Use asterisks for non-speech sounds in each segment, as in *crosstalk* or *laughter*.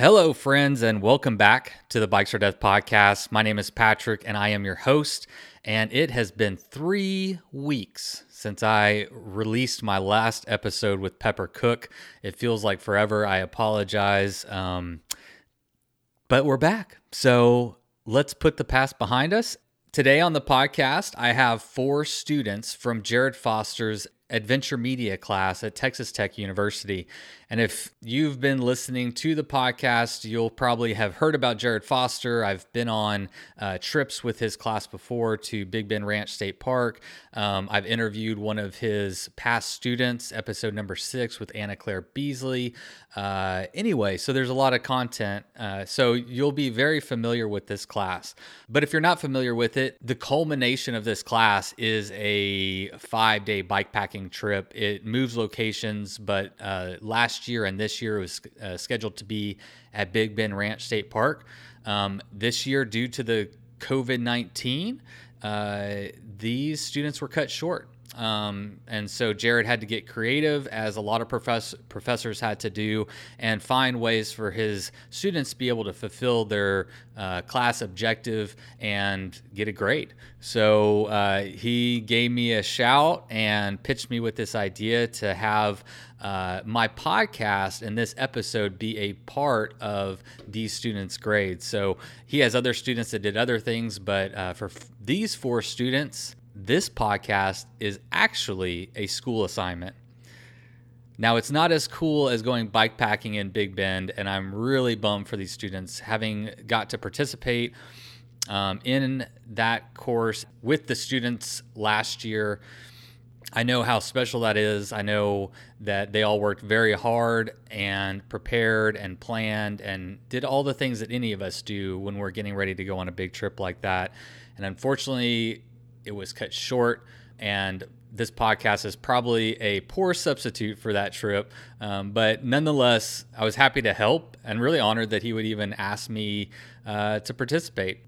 Hello, friends, and welcome back to the Bikes or Death podcast. My name is Patrick, and I am your host. And it has been three weeks since I released my last episode with Pepper Cook. It feels like forever. I apologize. Um, but we're back. So let's put the past behind us. Today on the podcast, I have four students from Jared Foster's adventure media class at Texas Tech University. And if you've been listening to the podcast, you'll probably have heard about Jared Foster. I've been on uh, trips with his class before to Big Bend Ranch State Park. Um, I've interviewed one of his past students, episode number six with Anna Claire Beasley. Uh, anyway, so there's a lot of content. Uh, so you'll be very familiar with this class. But if you're not familiar with it, the culmination of this class is a five day bike trip. It moves locations, but uh, last last year and this year it was uh, scheduled to be at Big Bend Ranch State Park. Um, this year, due to the COVID 19, uh, these students were cut short. Um, and so Jared had to get creative, as a lot of profess- professors had to do, and find ways for his students to be able to fulfill their uh, class objective and get a grade. So uh, he gave me a shout and pitched me with this idea to have uh, my podcast and this episode be a part of these students' grades. So he has other students that did other things, but uh, for f- these four students, this podcast is actually a school assignment. Now, it's not as cool as going bike packing in Big Bend, and I'm really bummed for these students having got to participate um, in that course with the students last year. I know how special that is. I know that they all worked very hard and prepared and planned and did all the things that any of us do when we're getting ready to go on a big trip like that. And unfortunately, it was cut short and this podcast is probably a poor substitute for that trip. Um, but nonetheless, I was happy to help and really honored that he would even ask me uh, to participate.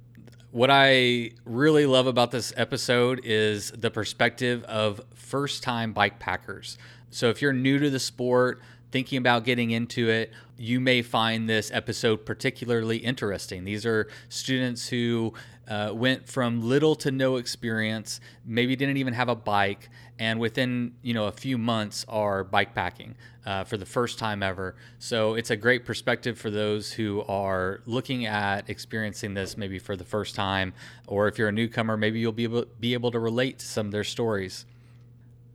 What I really love about this episode is the perspective of first time bike packers. So if you're new to the sport, thinking about getting into it, you may find this episode particularly interesting. These are students who uh, went from little to no experience, maybe didn't even have a bike, and within you know a few months are bike packing uh, for the first time ever. So it's a great perspective for those who are looking at experiencing this maybe for the first time, or if you're a newcomer, maybe you'll be able, be able to relate to some of their stories.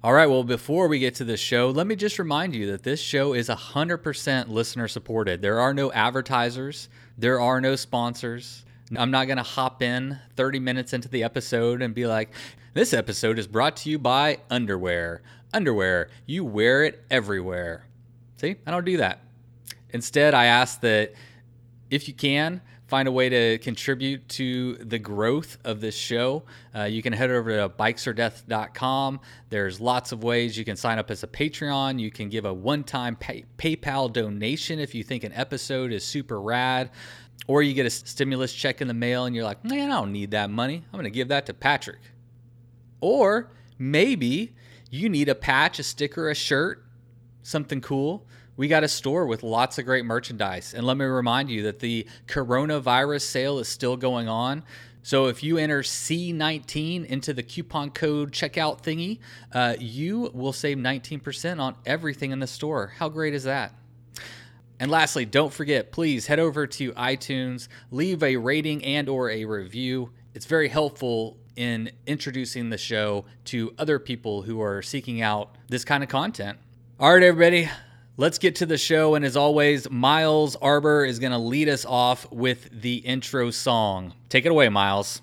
All right, well, before we get to the show, let me just remind you that this show is 100% listener supported. There are no advertisers, there are no sponsors. I'm not going to hop in 30 minutes into the episode and be like, this episode is brought to you by underwear. Underwear, you wear it everywhere. See, I don't do that. Instead, I ask that if you can, find a way to contribute to the growth of this show, uh, you can head over to bikesordeath.com. There's lots of ways you can sign up as a Patreon. You can give a one time pay- PayPal donation if you think an episode is super rad. Or you get a stimulus check in the mail and you're like, man, I don't need that money. I'm going to give that to Patrick. Or maybe you need a patch, a sticker, a shirt, something cool. We got a store with lots of great merchandise. And let me remind you that the coronavirus sale is still going on. So if you enter C19 into the coupon code checkout thingy, uh, you will save 19% on everything in the store. How great is that? And lastly, don't forget, please head over to iTunes, leave a rating and or a review. It's very helpful in introducing the show to other people who are seeking out this kind of content. All right, everybody, let's get to the show. And as always, Miles Arbor is going to lead us off with the intro song. Take it away, Miles.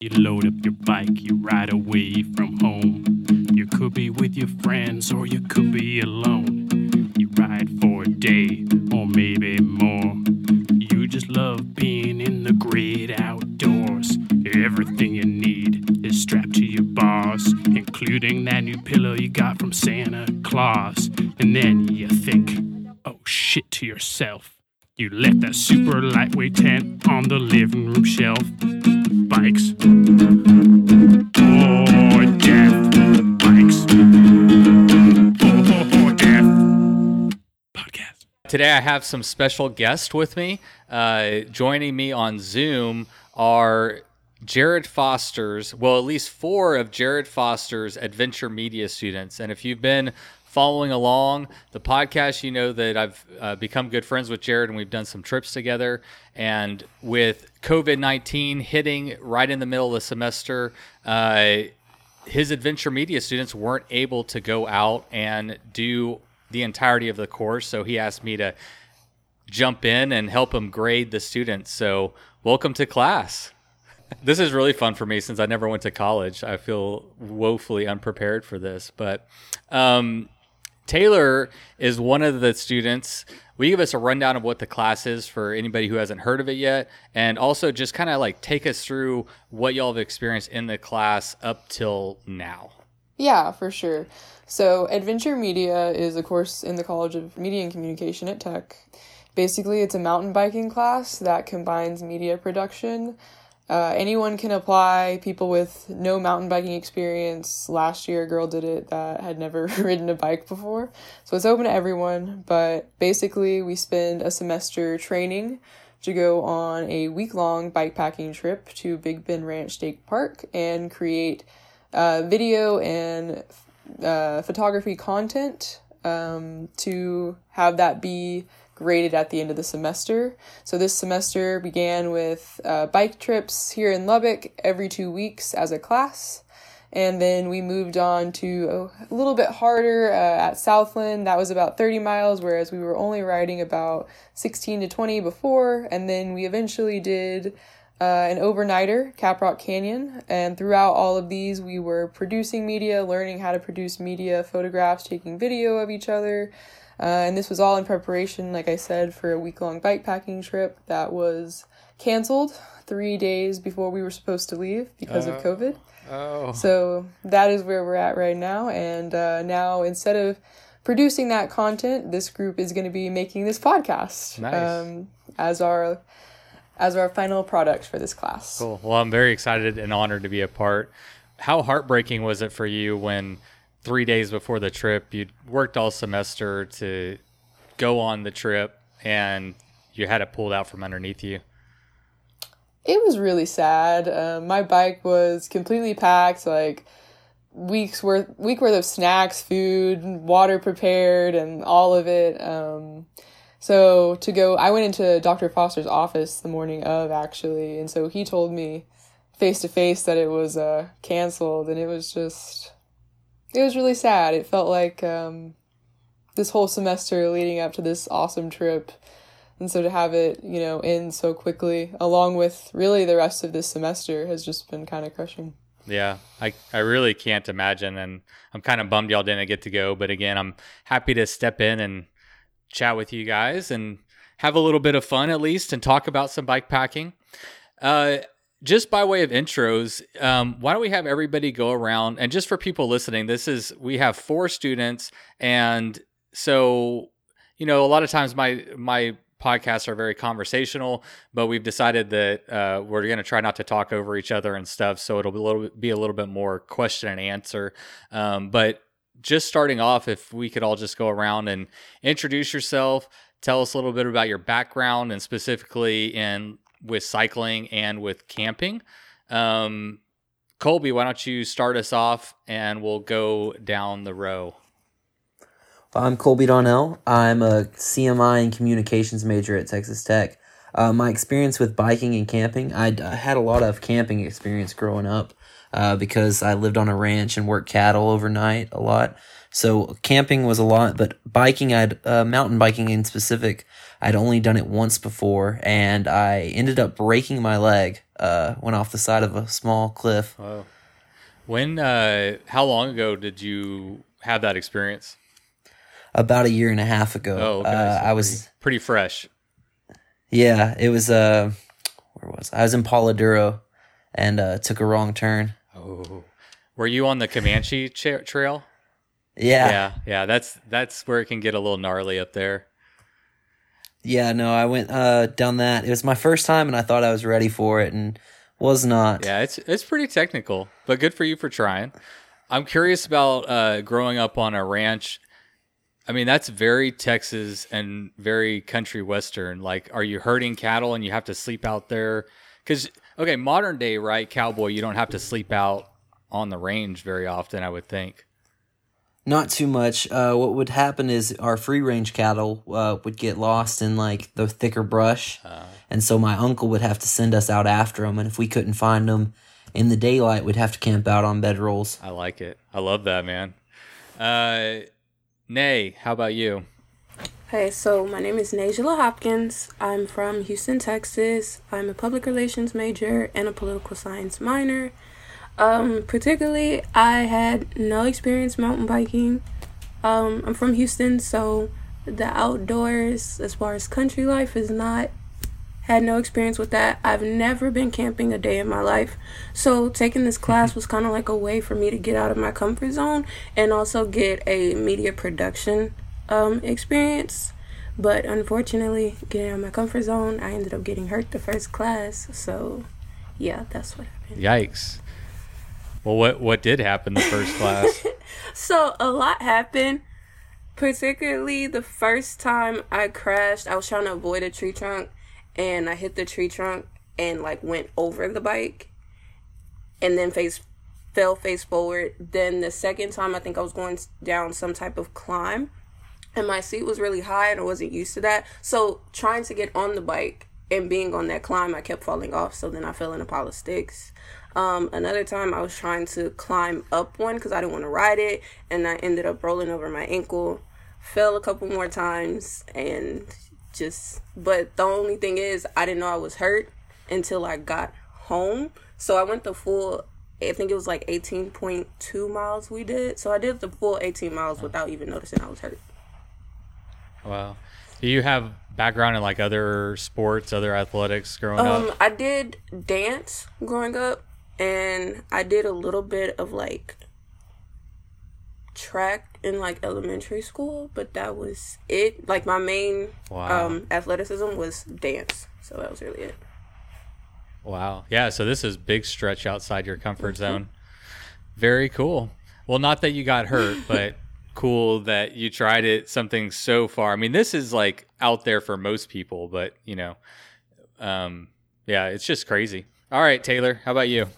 You load up your bike, you ride away from home. You could be with your friends or you could be alone You ride for a day or maybe more. You just love being in the great outdoors. Everything you need is strapped to your bars, including that new pillow you got from Santa Claus. To yourself. You left that super lightweight tent on the living room shelf. Bikes. Oh, death. Bikes. Today I have some special guests with me. Uh, joining me on Zoom are Jared Foster's, well, at least four of Jared Foster's adventure media students. And if you've been following along the podcast, you know that I've uh, become good friends with Jared and we've done some trips together. And with COVID 19 hitting right in the middle of the semester, uh, his adventure media students weren't able to go out and do the entirety of the course. So he asked me to jump in and help him grade the students. So, welcome to class. *laughs* This is really fun for me since I never went to college. I feel woefully unprepared for this. But um, Taylor is one of the students. You give us a rundown of what the class is for anybody who hasn't heard of it yet? And also just kind of like take us through what y'all have experienced in the class up till now. Yeah, for sure. So, Adventure Media is a course in the College of Media and Communication at Tech. Basically, it's a mountain biking class that combines media production uh, anyone can apply, people with no mountain biking experience. Last year, a girl did it that had never *laughs* ridden a bike before. So it's open to everyone, but basically, we spend a semester training to go on a week long bike packing trip to Big Bend Ranch State Park and create uh, video and uh, photography content um, to have that be graded at the end of the semester. So this semester began with uh, bike trips here in Lubbock every two weeks as a class. And then we moved on to a little bit harder uh, at Southland. That was about 30 miles, whereas we were only riding about 16 to 20 before. And then we eventually did uh, an overnighter, Caprock Canyon. And throughout all of these, we were producing media, learning how to produce media, photographs, taking video of each other, uh, and this was all in preparation, like I said, for a week long bike packing trip that was canceled three days before we were supposed to leave because uh, of COVID. Oh. So that is where we're at right now. And uh, now instead of producing that content, this group is going to be making this podcast nice. um, as our as our final product for this class. Cool. Well, I'm very excited and honored to be a part. How heartbreaking was it for you when three days before the trip. You'd worked all semester to go on the trip, and you had it pulled out from underneath you. It was really sad. Uh, my bike was completely packed, like weeks worth week worth of snacks, food, water prepared, and all of it. Um, so to go, I went into Dr. Foster's office the morning of actually, and so he told me face to face that it was uh, canceled, and it was just it was really sad. It felt like um, this whole semester leading up to this awesome trip. And so to have it, you know, end so quickly, along with really the rest of this semester, has just been kind of crushing. Yeah, I, I really can't imagine. And I'm kind of bummed y'all didn't get to go. But again, I'm happy to step in and chat with you guys and have a little bit of fun at least and talk about some bike packing. Uh, just by way of intros, um, why don't we have everybody go around and just for people listening, this is we have four students, and so you know a lot of times my my podcasts are very conversational, but we've decided that uh, we're going to try not to talk over each other and stuff, so it'll be a little be a little bit more question and answer. Um, but just starting off, if we could all just go around and introduce yourself, tell us a little bit about your background and specifically in with cycling and with camping. Um, Colby, why don't you start us off and we'll go down the row. I'm Colby Donnell. I'm a CMI and communications major at Texas Tech. Uh, my experience with biking and camping, I, had a lot of camping experience growing up uh, because I lived on a ranch and worked cattle overnight a lot. So camping was a lot, but biking, I'd uh, mountain biking in specific, I'd only done it once before, and I ended up breaking my leg. Uh, went off the side of a small cliff. Wow. When? Uh, how long ago did you have that experience? About a year and a half ago. Oh, okay. uh, so I was pretty, pretty, fresh. Yeah, it was. Uh, where was I? I was in Palo Duro, and uh, took a wrong turn. Oh, were you on the Comanche Trail? Yeah, yeah, yeah. That's that's where it can get a little gnarly up there. Yeah, no, I went uh, down that. It was my first time, and I thought I was ready for it, and was not. Yeah, it's it's pretty technical, but good for you for trying. I'm curious about uh, growing up on a ranch. I mean, that's very Texas and very country western. Like, are you herding cattle and you have to sleep out there? Because, okay, modern day, right, cowboy, you don't have to sleep out on the range very often, I would think. Not too much. Uh, what would happen is our free range cattle uh, would get lost in like the thicker brush, and so my uncle would have to send us out after them. And if we couldn't find them in the daylight, we'd have to camp out on bedrolls. I like it. I love that, man. Uh, Nay, how about you? Hey, so my name is Najela Hopkins. I'm from Houston, Texas. I'm a public relations major and a political science minor. Um, particularly, I had no experience mountain biking. Um, I'm from Houston, so the outdoors, as far as country life, is not had no experience with that. I've never been camping a day in my life. So taking this class was kind of like a way for me to get out of my comfort zone and also get a media production um, experience. But unfortunately, getting out of my comfort zone, I ended up getting hurt the first class. So yeah, that's what happened. Yikes. Well, what what did happen the first class? *laughs* So a lot happened. Particularly the first time I crashed, I was trying to avoid a tree trunk and I hit the tree trunk and like went over the bike and then face fell face forward. Then the second time I think I was going down some type of climb and my seat was really high and I wasn't used to that. So trying to get on the bike and being on that climb, I kept falling off. So then I fell in a pile of sticks. Um, another time I was trying to climb up one because I didn't want to ride it, and I ended up rolling over my ankle. Fell a couple more times and just. But the only thing is, I didn't know I was hurt until I got home. So I went the full. I think it was like 18.2 miles we did. So I did the full 18 miles without even noticing I was hurt. wow. Do you have background in like other sports, other athletics growing Um, up? I did dance growing up, and I did a little bit of like track in like elementary school, but that was it. Like my main Wow. um athleticism was dance, so that was really it. Wow. Yeah, so this is big stretch outside your Mm-hmm. comfort zone. Very cool. Well, not that you got hurt, *laughs* but cool that you tried it something so far. I mean, this is like out there for most people, but you know, um yeah, it's just crazy. All right, Taylor, how about you?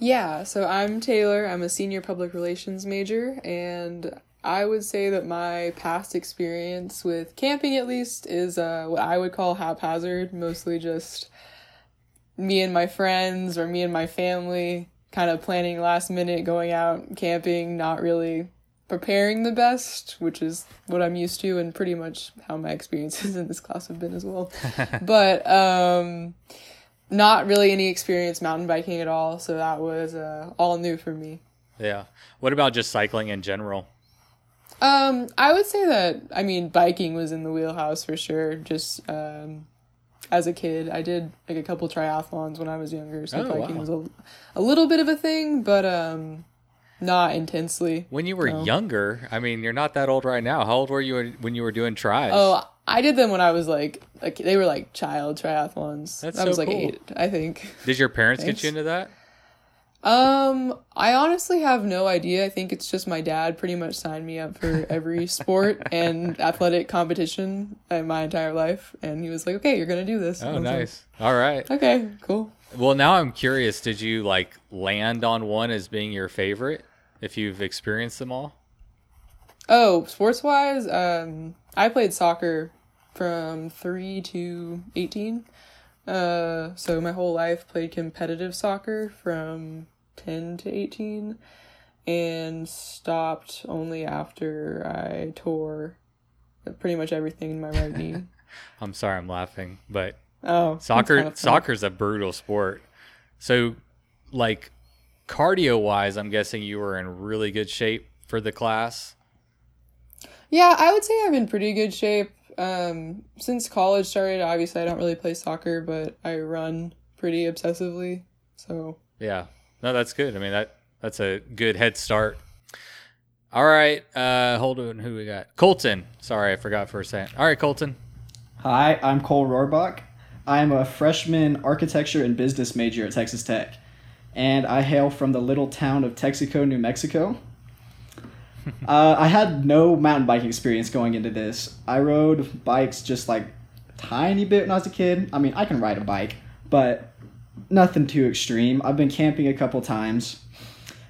Yeah, so I'm Taylor. I'm a senior public relations major, and I would say that my past experience with camping, at least, is uh, what I would call haphazard. Mostly just me and my friends or me and my family kind of planning last minute going out camping, not really preparing the best, which is what I'm used to and pretty much how my experiences *laughs* in this class have been as well. *laughs* but um not really any experience mountain biking at all, so that was uh, all new for me. Yeah. What about just cycling in general? Um, I would say that I mean biking was in the wheelhouse for sure. Just um, as a kid, I did like a couple triathlons when I was younger, so Oh, biking wow. was a, a little bit of a thing, but um, not intensely. When you were No. younger, I mean, you're not that old right now. How old were you when you were doing tries? Oh, I did them when I was like like they were like child triathlons. That's I was like cool. eight, I think. Did your parents get you into that? Um, I honestly have no idea. I think it's just my dad pretty much signed me up for every *laughs* sport and athletic competition in my entire life, and he was like, "Okay, you're gonna do this." Oh, was like, nice. All right. okay, cool. Well, now I'm curious. Did you like land on one as being your favorite? If you've experienced them all. Oh, sports wise, um, I played soccer from three to eighteen. Uh, so my whole life played competitive soccer from ten to eighteen, and stopped only after I tore pretty much everything in my right knee. *laughs* I'm sorry, I'm laughing, but Oh, soccer kinda soccer's a brutal sport. So, like cardio wise, I'm guessing you were in really good shape for the class. Yeah, I would say I'm in pretty good shape. Um, since college started, obviously I don't really play soccer, but I run pretty obsessively. So Yeah. No, that's good. I mean that that's a good head start. All right. Uh hold on who we got. Colton. Sorry, I forgot for a second. All right, Colton. Hi, I'm Cole Rohrbach. I'm a freshman architecture and business major at Texas Tech, and I hail from the little town of Texico, New Mexico. *laughs* uh, I had no mountain biking experience going into this. I rode bikes just like a tiny bit when I was a kid. I mean, I can ride a bike, but nothing too extreme. I've been camping a couple times.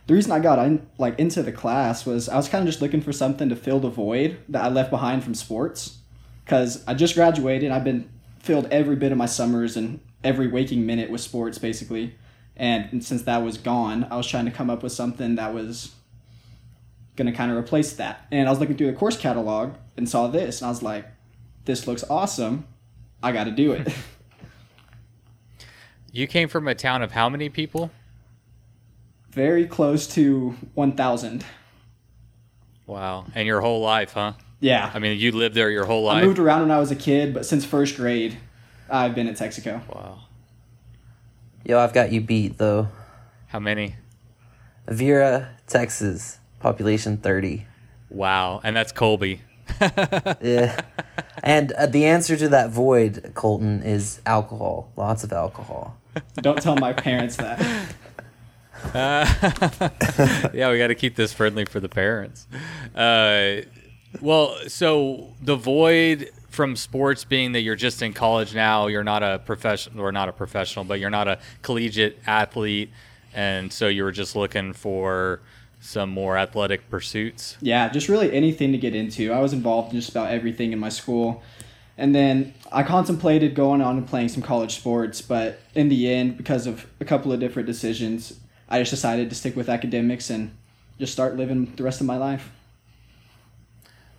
The reason I got in, like into the class was I was kind of just looking for something to fill the void that I left behind from sports, because I just graduated. I've been filled every bit of my summers and every waking minute with sports basically, and since that was gone, I was trying to come up with something that was gonna kind of replace that. And I was looking through the course catalog and saw this, and I was like, "This looks awesome. I got to do it." *laughs* You came from a town of how many people? Very close to one thousand. Wow. And your whole life, huh? Yeah, I mean, you lived there your whole life. I moved around when I was a kid, but since first grade, I've been at Texico. wow. Yo, I've got you beat though. How many? Vera, Texas, population 30. Wow. And that's Colby. *laughs* Yeah. and uh, the answer to that void, Colton, is alcohol. Lots of alcohol. Don't tell my parents that. *laughs* yeah, we got to keep this friendly for the parents. Uh, well, so the void from sports being that you're just in college now, you're not a professional or not a professional, but you're not a collegiate athlete, and so you were just looking for some more athletic pursuits. Yeah, just really anything to get into. I was involved in just about everything in my school. And then I contemplated going on and playing some college sports, but in the end, because of a couple of different decisions, I just decided to stick with academics and just start living the rest of my life.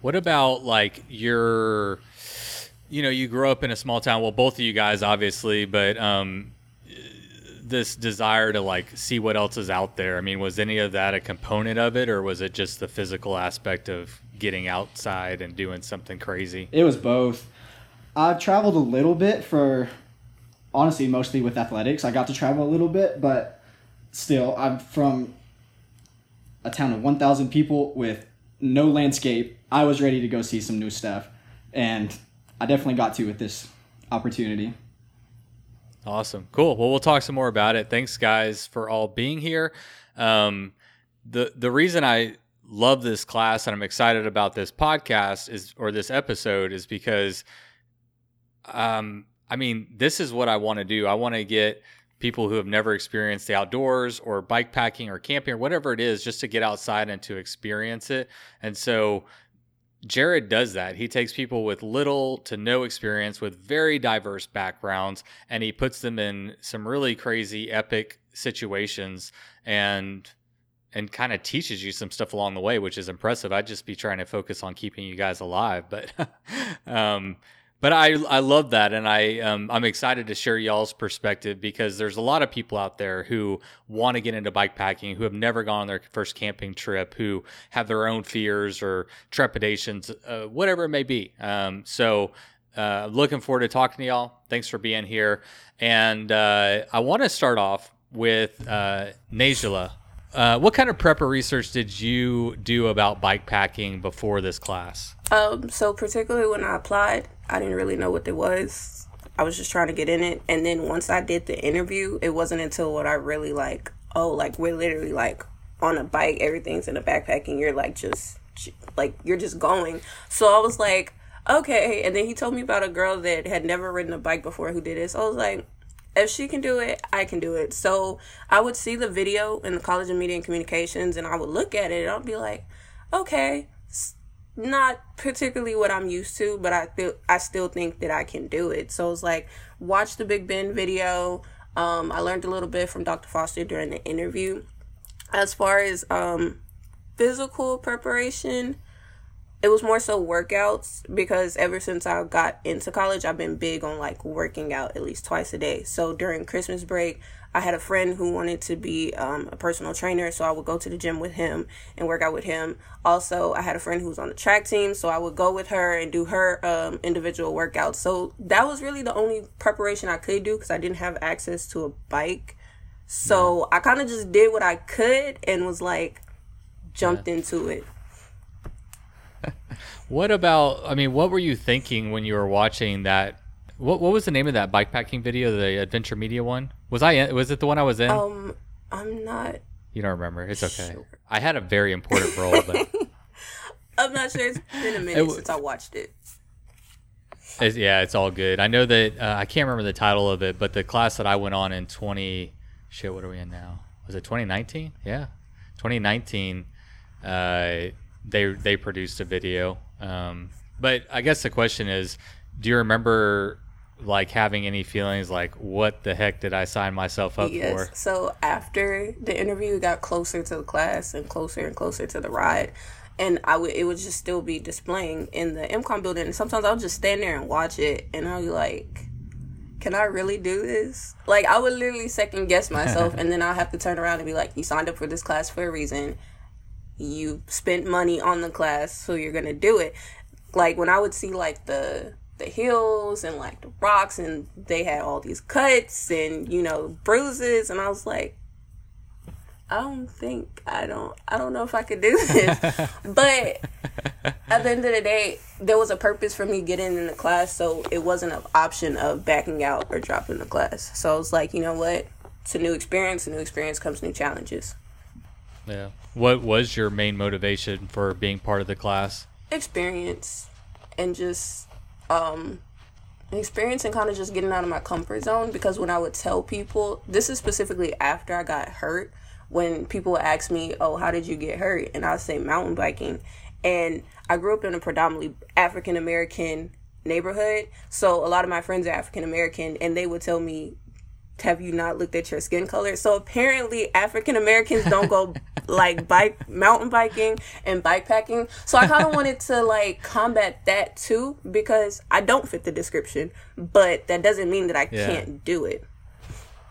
What about like your, you know, you grew up in a small town. Well, both of you guys, obviously, but um, this desire to like see what else is out there. I mean, was any of that a component of it, or was it just the physical aspect of getting outside and doing something crazy? It was both. I've traveled a little bit for, honestly, mostly with athletics. I got to travel a little bit, but still, I'm from a town of 1,000 people with no landscape. I was ready to go see some new stuff, and I definitely got to with this opportunity. Awesome. Cool. Well, we'll talk some more about it. Thanks, guys, for all being here. Um, the the reason I love this class and I'm excited about this podcast is or this episode is because um I mean, this is what I want to do. I want to get people who have never experienced the outdoors or bike packing or camping or whatever it is just to get outside and to experience it. And so Jared does that. He takes people with little to no experience with very diverse backgrounds and he puts them in some really crazy epic situations and and kind of teaches you some stuff along the way, which is impressive. I'd just be trying to focus on keeping you guys alive, but *laughs* um but I I love that, and I um, I'm excited to share y'all's perspective because there's a lot of people out there who want to get into bike packing, who have never gone on their first camping trip, who have their own fears or trepidations, uh, whatever it may be. Um, so. Uh, looking forward to talking to y'all. Thanks for being here. And uh, I want to start off with uh. Uh, what kind of prep or research did you do about bike packing before this class? Um, so particularly when I applied, I didn't really know what it was. I was just trying to get in it, and then once I did the interview, it wasn't until what I really like. Oh, like we're literally like on a bike, everything's in a backpack, and you're like just like you're just going. So I was like, okay. And then he told me about a girl that had never ridden a bike before who did it. So I was like, if she can do it, I can do it. So I would see the video in the College of Media and Communications, and I would look at it, and I'd be like, okay, not particularly what I'm used to, but I feel I still think that I can do it. So it's like watch the Big Bend video. Um, I learned a little bit from Dr. Foster during the interview. As far as um, physical preparation, it was more so workouts because ever since I got into college, I've been big on like working out at least twice a day. So during Christmas break, I had a friend who wanted to be um, a personal trainer, so I would go to the gym with him and work out with him. Also, I had a friend who was on the track team, so I would go with her and do her um, individual workouts. So that was really the only preparation I could do because I didn't have access to a bike. So I kind of just did what I could and was like jumped into it. *laughs* What about? I mean, what were you thinking when you were watching that? What What was the name of that bikepacking video? The Adventure Media one? Was I? in Was it the one I was in? Um, I'm not you don't remember? It's okay. sure. I had a very important role, but *laughs* I'm not sure. It's been a minute w- since I watched it. It's, yeah, it's all good. I know that uh, I can't remember the title of it, but the class that I went on in 20 shit, what are we in now? Was it 2019? Yeah. 2019 uh, they they produced a video. Um, but I guess the question is, do you remember like having any feelings like what the heck did I sign myself up Yes. for? So after the interview, got closer to the class and closer and closer to the ride. And I would it would just still be displaying in the MCOM building. And sometimes I'll just stand there and watch it and I'll be like, Can I really do this? Like I would literally second guess myself and then I'll have to turn around and be like, You signed up for this class for a reason. You spent money on the class, so you're gonna do it. Like when I would see like the the hills and like the rocks and they had all these cuts and you know bruises and I was like I don't think I don't I don't know if I could do this. *laughs* but at the end of the day, there was a purpose for me getting in the class, so it wasn't an option of backing out or dropping the class. So I was like, you know what? It's a new experience, a new experience comes new challenges. Yeah. What was your main motivation for being part of the class? experience and just um an experience and kind of just getting out of my comfort zone because when I would tell people this is specifically after I got hurt when people ask me oh how did you get hurt? And I say mountain biking. And I grew up in a predominantly African American neighborhood so a lot of my friends are African American and they would tell me have you not looked at your skin color? So apparently African Americans don't go *laughs* like bike mountain biking and bike packing. So I kind of wanted to like combat that too because I don't fit the description, but that doesn't mean that I Yeah. can't do it.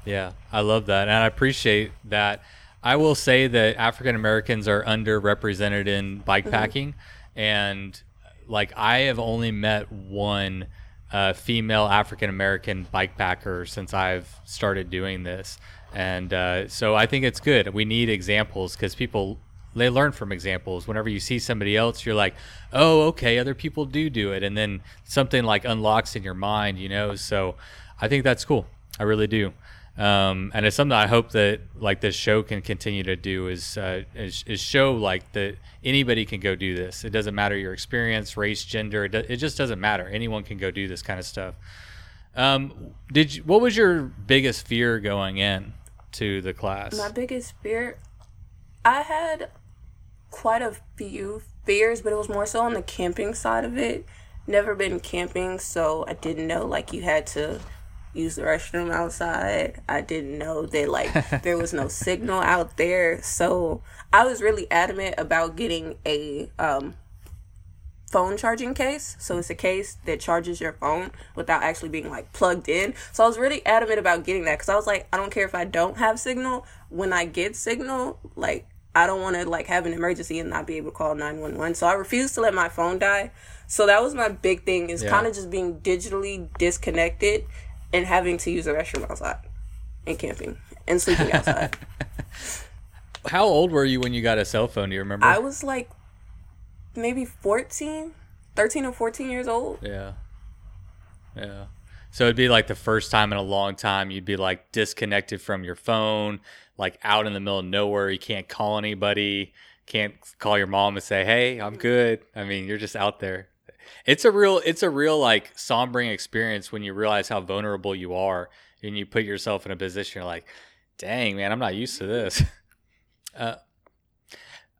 Yeah, I love that, and I appreciate that. I will say that African Americans are underrepresented in bikepacking, mm-hmm. and like I have only met one uh, female African American bike packer since I've started doing this, and uh, so I think it's good. We need examples because people they learn from examples. Whenever you see somebody else, you're like, oh, okay, other people do do it, and then something like unlocks in your mind, you know. So I think that's cool. I really do. Um, and it's something I hope that like this show can continue to do is, uh, is is show like that anybody can go do this. It doesn't matter your experience, race, gender. It, do, it just doesn't matter. Anyone can go do this kind of stuff. Um, did you, what was your biggest fear going in to the class? My biggest fear, I had quite a few fears, but it was more so on the camping side of it. Never been camping, so I didn't know like you had to use the restroom outside. I didn't know that like *laughs* there was no signal out there. So I was really adamant about getting a um phone charging case. So it's a case that charges your phone without actually being like plugged in. So I was really adamant about getting that because I was like, I don't care if I don't have signal. When I get signal, like I don't want to like have an emergency and not be able to call 911. So I refused to let my phone die. So that was my big thing is Yeah. kind of just being digitally disconnected and having to use the restroom outside and camping and sleeping outside. *laughs* How old were you when you got a cell phone? Do you remember? I was like maybe 14, 13 or 14 years old. Yeah. Yeah. So it'd be like the first time in a long time you'd be like disconnected from your phone, like out in the middle of nowhere. You can't call anybody, can't call your mom and say, "Hey, I'm good." I mean, you're just out there. It's a real it's a real like sombering experience when you realize how vulnerable you are and you put yourself in a position you're like, "Dang, man, I'm not used to this." *laughs* Uh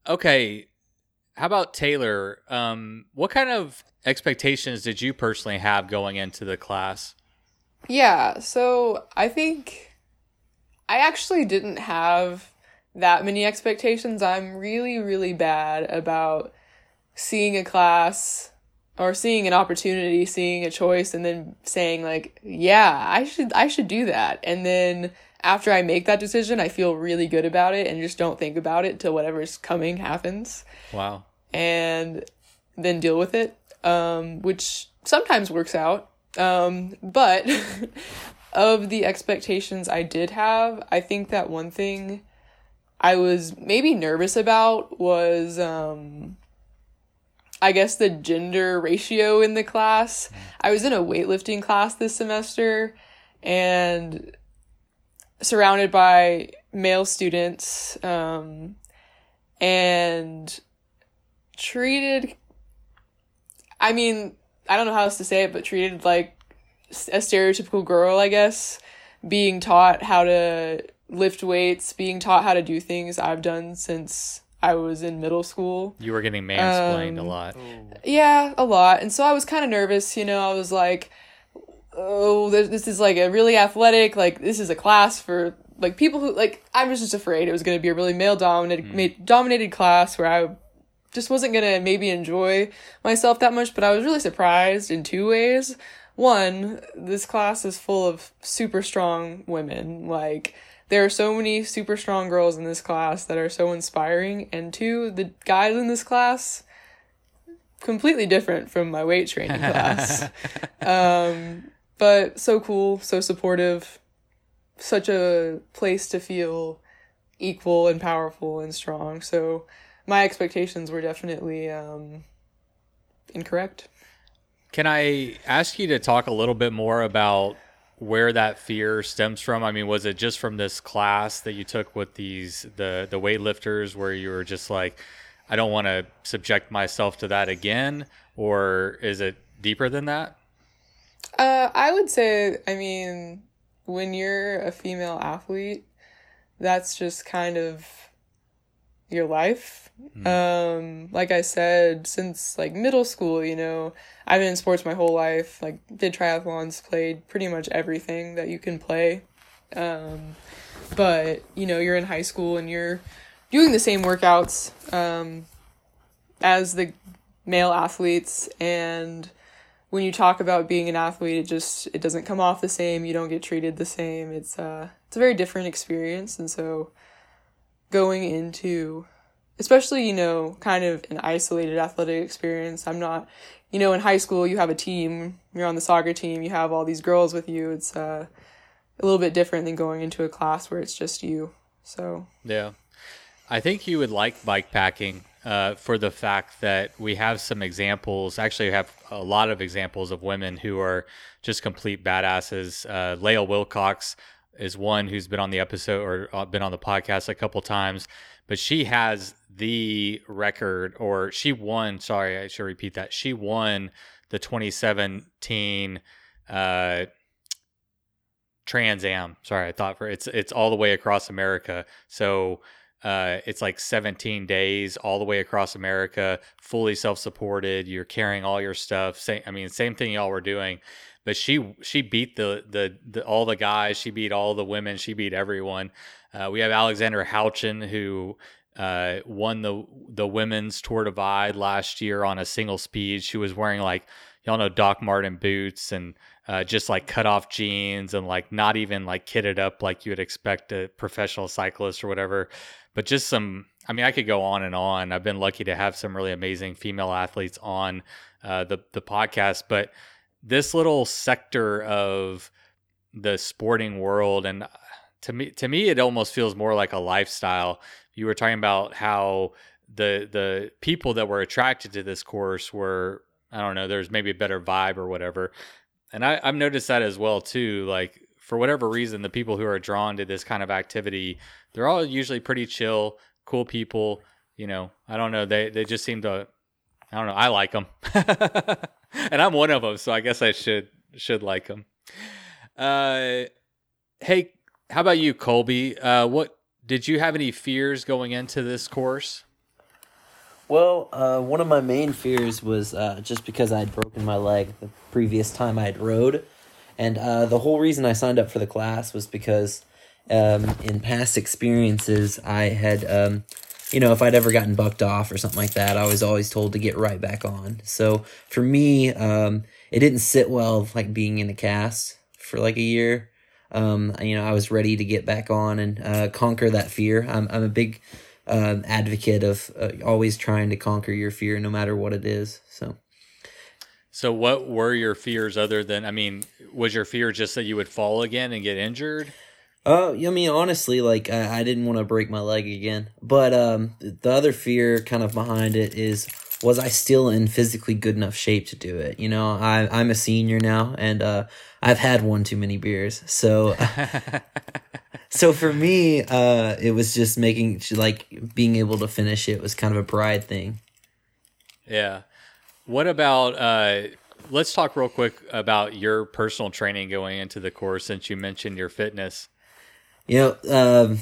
okay, how about Taylor? Um, what kind of expectations did you personally have going into the class? Yeah, so I think I actually didn't have that many expectations. I'm really, really bad about seeing a class or seeing an opportunity, seeing a choice, and then saying like, "Yeah, I should, I should do that." And then after I make that decision, I feel really good about it, and just don't think about it till whatever's coming happens Wow. and then deal with it, um, which sometimes works out. Um, but *laughs* of the expectations I did have, I think that one thing I was maybe nervous about was, um, I guess, the gender ratio in the class. I was in a weightlifting class this semester and surrounded by male students um, and treated I mean, I don't know how else to say it, but treated like a stereotypical girl, I guess, being taught how to lift weights, being taught how to do things I've done since I was in middle school. You were getting mansplained a Um, lot. Yeah, a lot. And so I was kind of nervous, you know, I was like, oh, this, this is like a really athletic, like, this is a class for, like, people who, like, I was just afraid it was going to be a really male dominated, ma- dominated class where I just wasn't going to maybe enjoy myself that much, but I was really surprised in two ways. One, this class is full of super strong women. Like, there are so many super strong girls in this class that are so inspiring. And two, the guys in this class, completely different from my weight training class. *laughs* um, but so cool, so supportive, such a place to feel equal and powerful and strong. So my expectations were definitely um, incorrect. Can I ask you to talk a little bit more about where that fear stems from? I mean, was it just from this class that you took with these the the weightlifters where you were just like, I don't want to subject myself to that again, or is it deeper than that? Uh, I would say, I mean, when you're a female athlete, that's just kind of your life. Um, like I said, since like middle school, you know, I've been in sports my whole life. Like did triathlons, played pretty much everything that you can play. Um, but you know, you're in high school and you're doing the same workouts um, as the male athletes and when you talk about being an athlete it just it doesn't come off the same you don't get treated the same it's uh it's a very different experience and so going into especially you know kind of an isolated athletic experience i'm not you know in high school you have a team you're on the soccer team you have all these girls with you it's uh a little bit different than going into a class where it's just you so Yeah. I think you would like bike packing uh, for the fact that we have some examples. Actually, we have a lot of examples of women who are just complete badasses. Uh, Lael Wilcox is one who's been on the episode or uh, been on the podcast a couple times, but she has the record, or she won. Sorry, I should repeat that. She won the 2017 uh, Trans Am. Sorry, I thought for it's it's all the way across America. So uh, it's like 17 days all the way across America, fully self-supported. You're carrying all your stuff. Same, I mean, same thing y'all were doing, but she she beat the the, the all the guys. She beat all the women. She beat everyone. Uh, we have Alexandera Houchin who uh, won the the women's Tour Divide last year on a single speed. She was wearing like y'all know Doc Martens boots and uh, just like cut off jeans and like not even like kitted up like you would expect a professional cyclist or whatever, but just some. I mean, I could go on and on. I've been lucky to have some really amazing female athletes on uh, the the podcast, but this little sector of the sporting world and uh, to me to me it almost feels more like a lifestyle you were talking about how the the people that were attracted to this course were I don't know, there's maybe a better vibe or whatever. And I, I've noticed that as well too. Like for whatever reason, the people who are drawn to this kind of activity, they're all usually pretty chill, cool people. You know, I don't know. They they just seem to. I don't know. I like them, *laughs* and I'm one of them, so I guess I should should like them. Uh, hey, how about you, Colby? Uh, what did you have any fears going into this course? Well, uh, one of my main fears was uh, just because I had broken my leg the previous time I had rode. And uh, the whole reason I signed up for the class was because um, in past experiences, I had, um, you know, if I'd ever gotten bucked off or something like that, I was always told to get right back on. So for me, um, it didn't sit well, like being in a cast for like a year. Um, you know, I was ready to get back on and uh, conquer that fear. I'm, I'm a big um, advocate of uh, always trying to conquer your fear, no matter what it is. So, So, what were your fears other than? I mean, was your fear just that you would fall again and get injured? Uh, I mean, honestly, like I, I didn't want to break my leg again, but um, the other fear kind of behind it is was I still in physically good enough shape to do it? You know, I I'm a senior now, and uh, I've had one too many beers, so. *laughs* so for me, uh, it was just making like being able to finish it was kind of a pride thing. Yeah. What about? Uh, let's talk real quick about your personal training going into the course, since you mentioned your fitness. You know, um,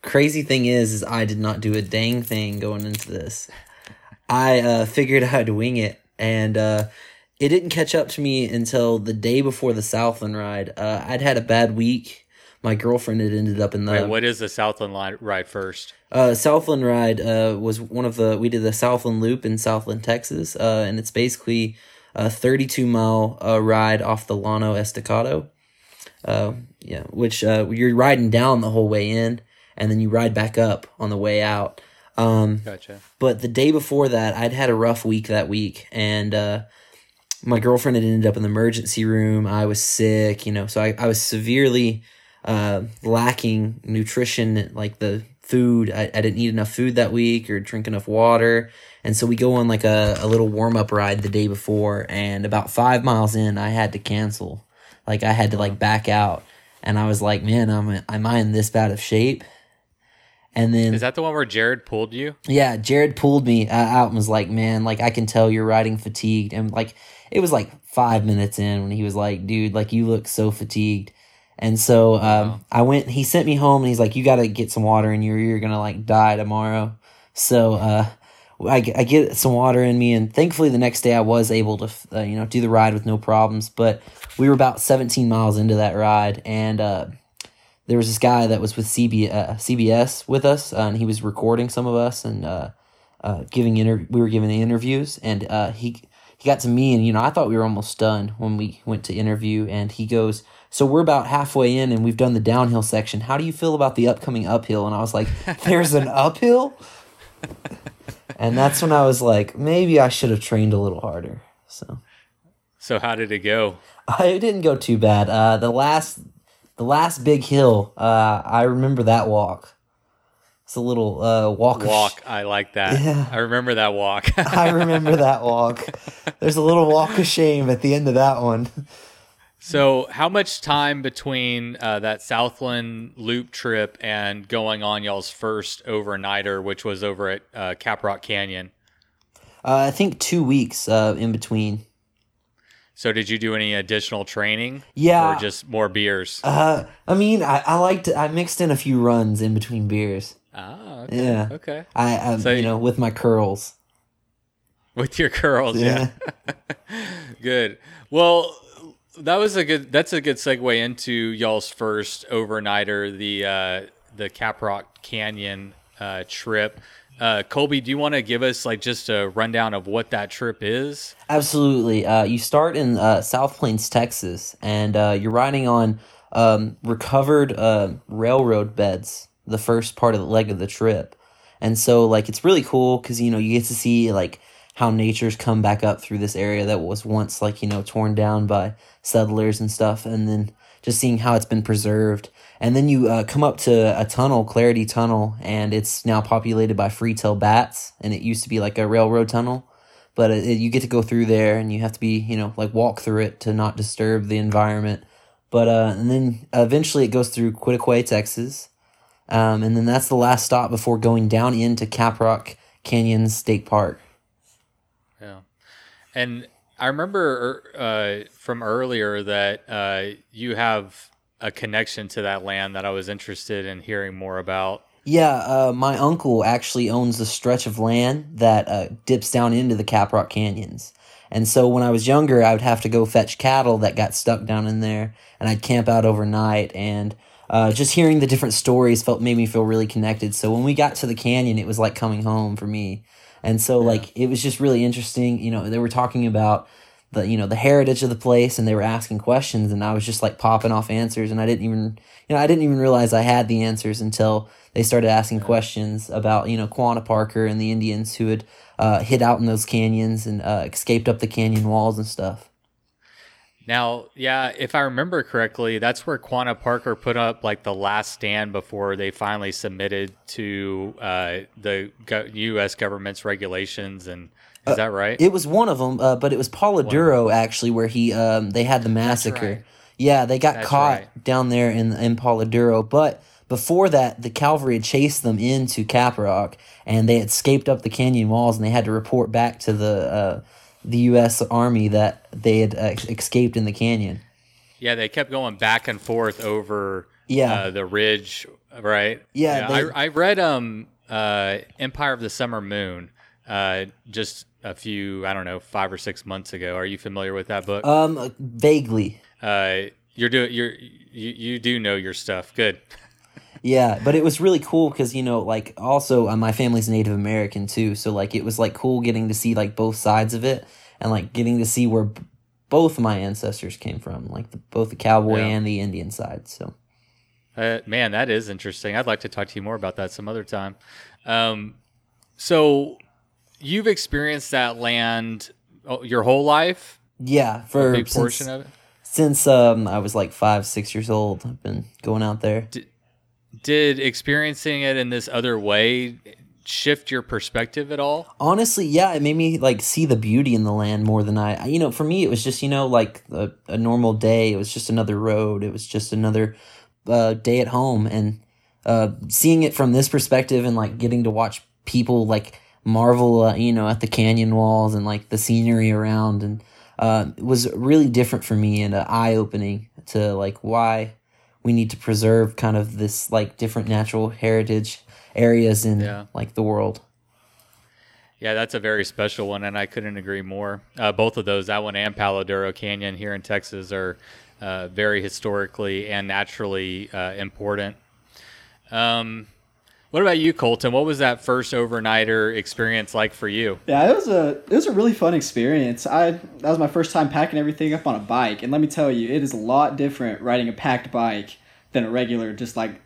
crazy thing is, is I did not do a dang thing going into this. I uh, figured I'd wing it, and uh, it didn't catch up to me until the day before the Southland ride. Uh, I'd had a bad week. My girlfriend had ended up in the. Wait, what is the Southland ride first? Uh, Southland Ride uh, was one of the we did the Southland Loop in Southland, Texas, uh, and it's basically a 32 mile uh, ride off the Llano Estacado. Uh, yeah, which uh, you're riding down the whole way in, and then you ride back up on the way out. Um, Gotcha. but the day before that, I'd had a rough week that week, and uh, my girlfriend had ended up in the emergency room. I was sick, you know, so I, I was severely uh, lacking nutrition, like the food. I, I didn't eat enough food that week or drink enough water. And so we go on like a, a little warm up ride the day before, and about five miles in, I had to cancel. Like I had to like back out, and I was like, man, I'm am I in this bad of shape? And then Is that the one where Jared pulled you? yeah, Jared pulled me uh, out and was like, "Man, like I can tell you're riding fatigued." And like it was like five minutes in when he was like, "Dude, like you look so fatigued." And so um, Wow. I went. He sent me home, and he's like, "You got to get some water in you, or you're gonna like die tomorrow." So uh, I, I get some water in me, and thankfully the next day I was able to uh, you know do the ride with no problems. But we were about 17 miles into that ride, and uh, there was this guy that was with CB, uh, CBS with us, uh, and he was recording some of us and uh, uh, giving inter- we were giving the interviews, and he he got to me, and you know I thought we were almost done when we went to interview, and he goes, "So we're about halfway in, and we've done the downhill section. How do you feel about the upcoming uphill?" And I was like, "There's an uphill," *laughs* and that's when I was like, maybe I should have trained a little harder. So. So how did it go? *laughs* it didn't go too bad. Uh, the last, the last big hill. Uh, I remember that walk. It's a little uh, walk. Of Walk. I like that. Yeah. I remember that walk. *laughs* I remember that walk. *laughs* There's a little walk of shame at the end of that one. So, how much time between uh, that Southland Loop trip and going on y'all's first overnighter, which was over at uh, Caprock Canyon? Uh, I think two weeks uh, in between. So, did you do any additional training? Yeah. Or just more beers? Uh, I mean, I, I liked. I mixed in a few runs in between beers. ah, okay. Yeah. Okay. I, I So you you- know, with my curls. With your curls, yeah. *laughs* good. Well, that was a good. That's a good segue into y'all's first overnighter, the uh, the Caprock Canyon uh, trip. Uh, Colby, do you want to give us like just a rundown of what that trip is? Absolutely. Uh, you start in uh, South Plains, Texas, and uh, you're riding on um, recovered uh, railroad beds the first part of the leg of the trip. And so, like, it's really cool because, you know, you get to see, like, how nature's come back up through this area that was once, like, you know, torn down by settlers and stuff. And then just seeing how it's been preserved. And then you uh, come up to a tunnel, Clarity Tunnel, and it's now populated by free-tail bats. And it used to be like a railroad tunnel but it, it- you get to go through there and you have to be you know like walk through it to not disturb the environment but uh and then eventually it goes through Quitaque Texas um and then that's the last stop before going down into Caprock Canyon State Park. And I remember uh, from earlier that uh, you have a connection to that land that I was interested in hearing more about. yeah uh my uncle actually owns a stretch of land that uh, dips down into the Caprock Canyons and so when I was younger I would have to go fetch cattle that got stuck down in there and I'd camp out overnight and uh, just hearing the different stories felt made me feel really connected. So when we got to the canyon, it was like coming home for me. And so like it was just really interesting. You know, they were talking about the you know the heritage of the place, and they were asking questions, and I was just like popping off answers, and I didn't even you know I didn't even realize I had the answers until they started asking questions about you know Quanah Parker and the Indians who had uh, hid out in those canyons and uh, escaped up the canyon walls and stuff. Now, yeah, if I remember correctly, that's where Quanah Parker put up like the last stand before they finally submitted to uh, the go- U.S. government's regulations. And is that right? It was one of them, uh, but it was Palo Duro actually, where he um, they had the massacre. right. Yeah, they got That's caught right. down there in in Palo Duro, but before that, the cavalry had chased them into Caprock, and they had escaped up the canyon walls, and they had to report back to the uh, the U.S. Army that they had uh, escaped in the canyon. Yeah, they kept going back and forth over Yeah. uh, the ridge, right? Yeah, they- I, I read um uh Empire of the Summer Moon uh just a few I don't know five or six months ago. Are you familiar with that book? Um, vaguely. Uh, you're doing you're you you do know your stuff. Good. Yeah, but it was really cool because you know, like, also uh, my family's Native American too, so like it was like cool getting to see like both sides of it, and like getting to see where b- both my ancestors came from, like the, both the cowboy Yeah. and the Indian side. So Uh, man, that is interesting. I'd like to talk to you more about that some other time. Um, so you've experienced that land oh, your whole life, yeah, a for big since, portion of it. since um I was like five, six years old, I've been going out there. Did experiencing it in this other way shift your perspective at all? honestly yeah it made me like see the beauty in the land more than i you know for me it was just you know like a, a normal day. It was just another road. It was just another uh, day at home. And uh, seeing it from this perspective and like getting to watch people like marvel uh, you know at the canyon walls and like the scenery around and uh, was really different for me and uh, eye-opening to like why we need to preserve kind of this like different natural heritage areas in Yeah. like the world Yeah, that's a very special one, and I couldn't agree more. Uh, both of those, that one and Palo Duro Canyon here in Texas, are uh, very historically and naturally uh, important. Um, what about you, Colton? What was that first overnighter experience like for you? Yeah, it was a it was a really fun experience. I that was my first time packing everything up on a bike, and let me tell you, it is a lot different riding a packed bike than a regular just like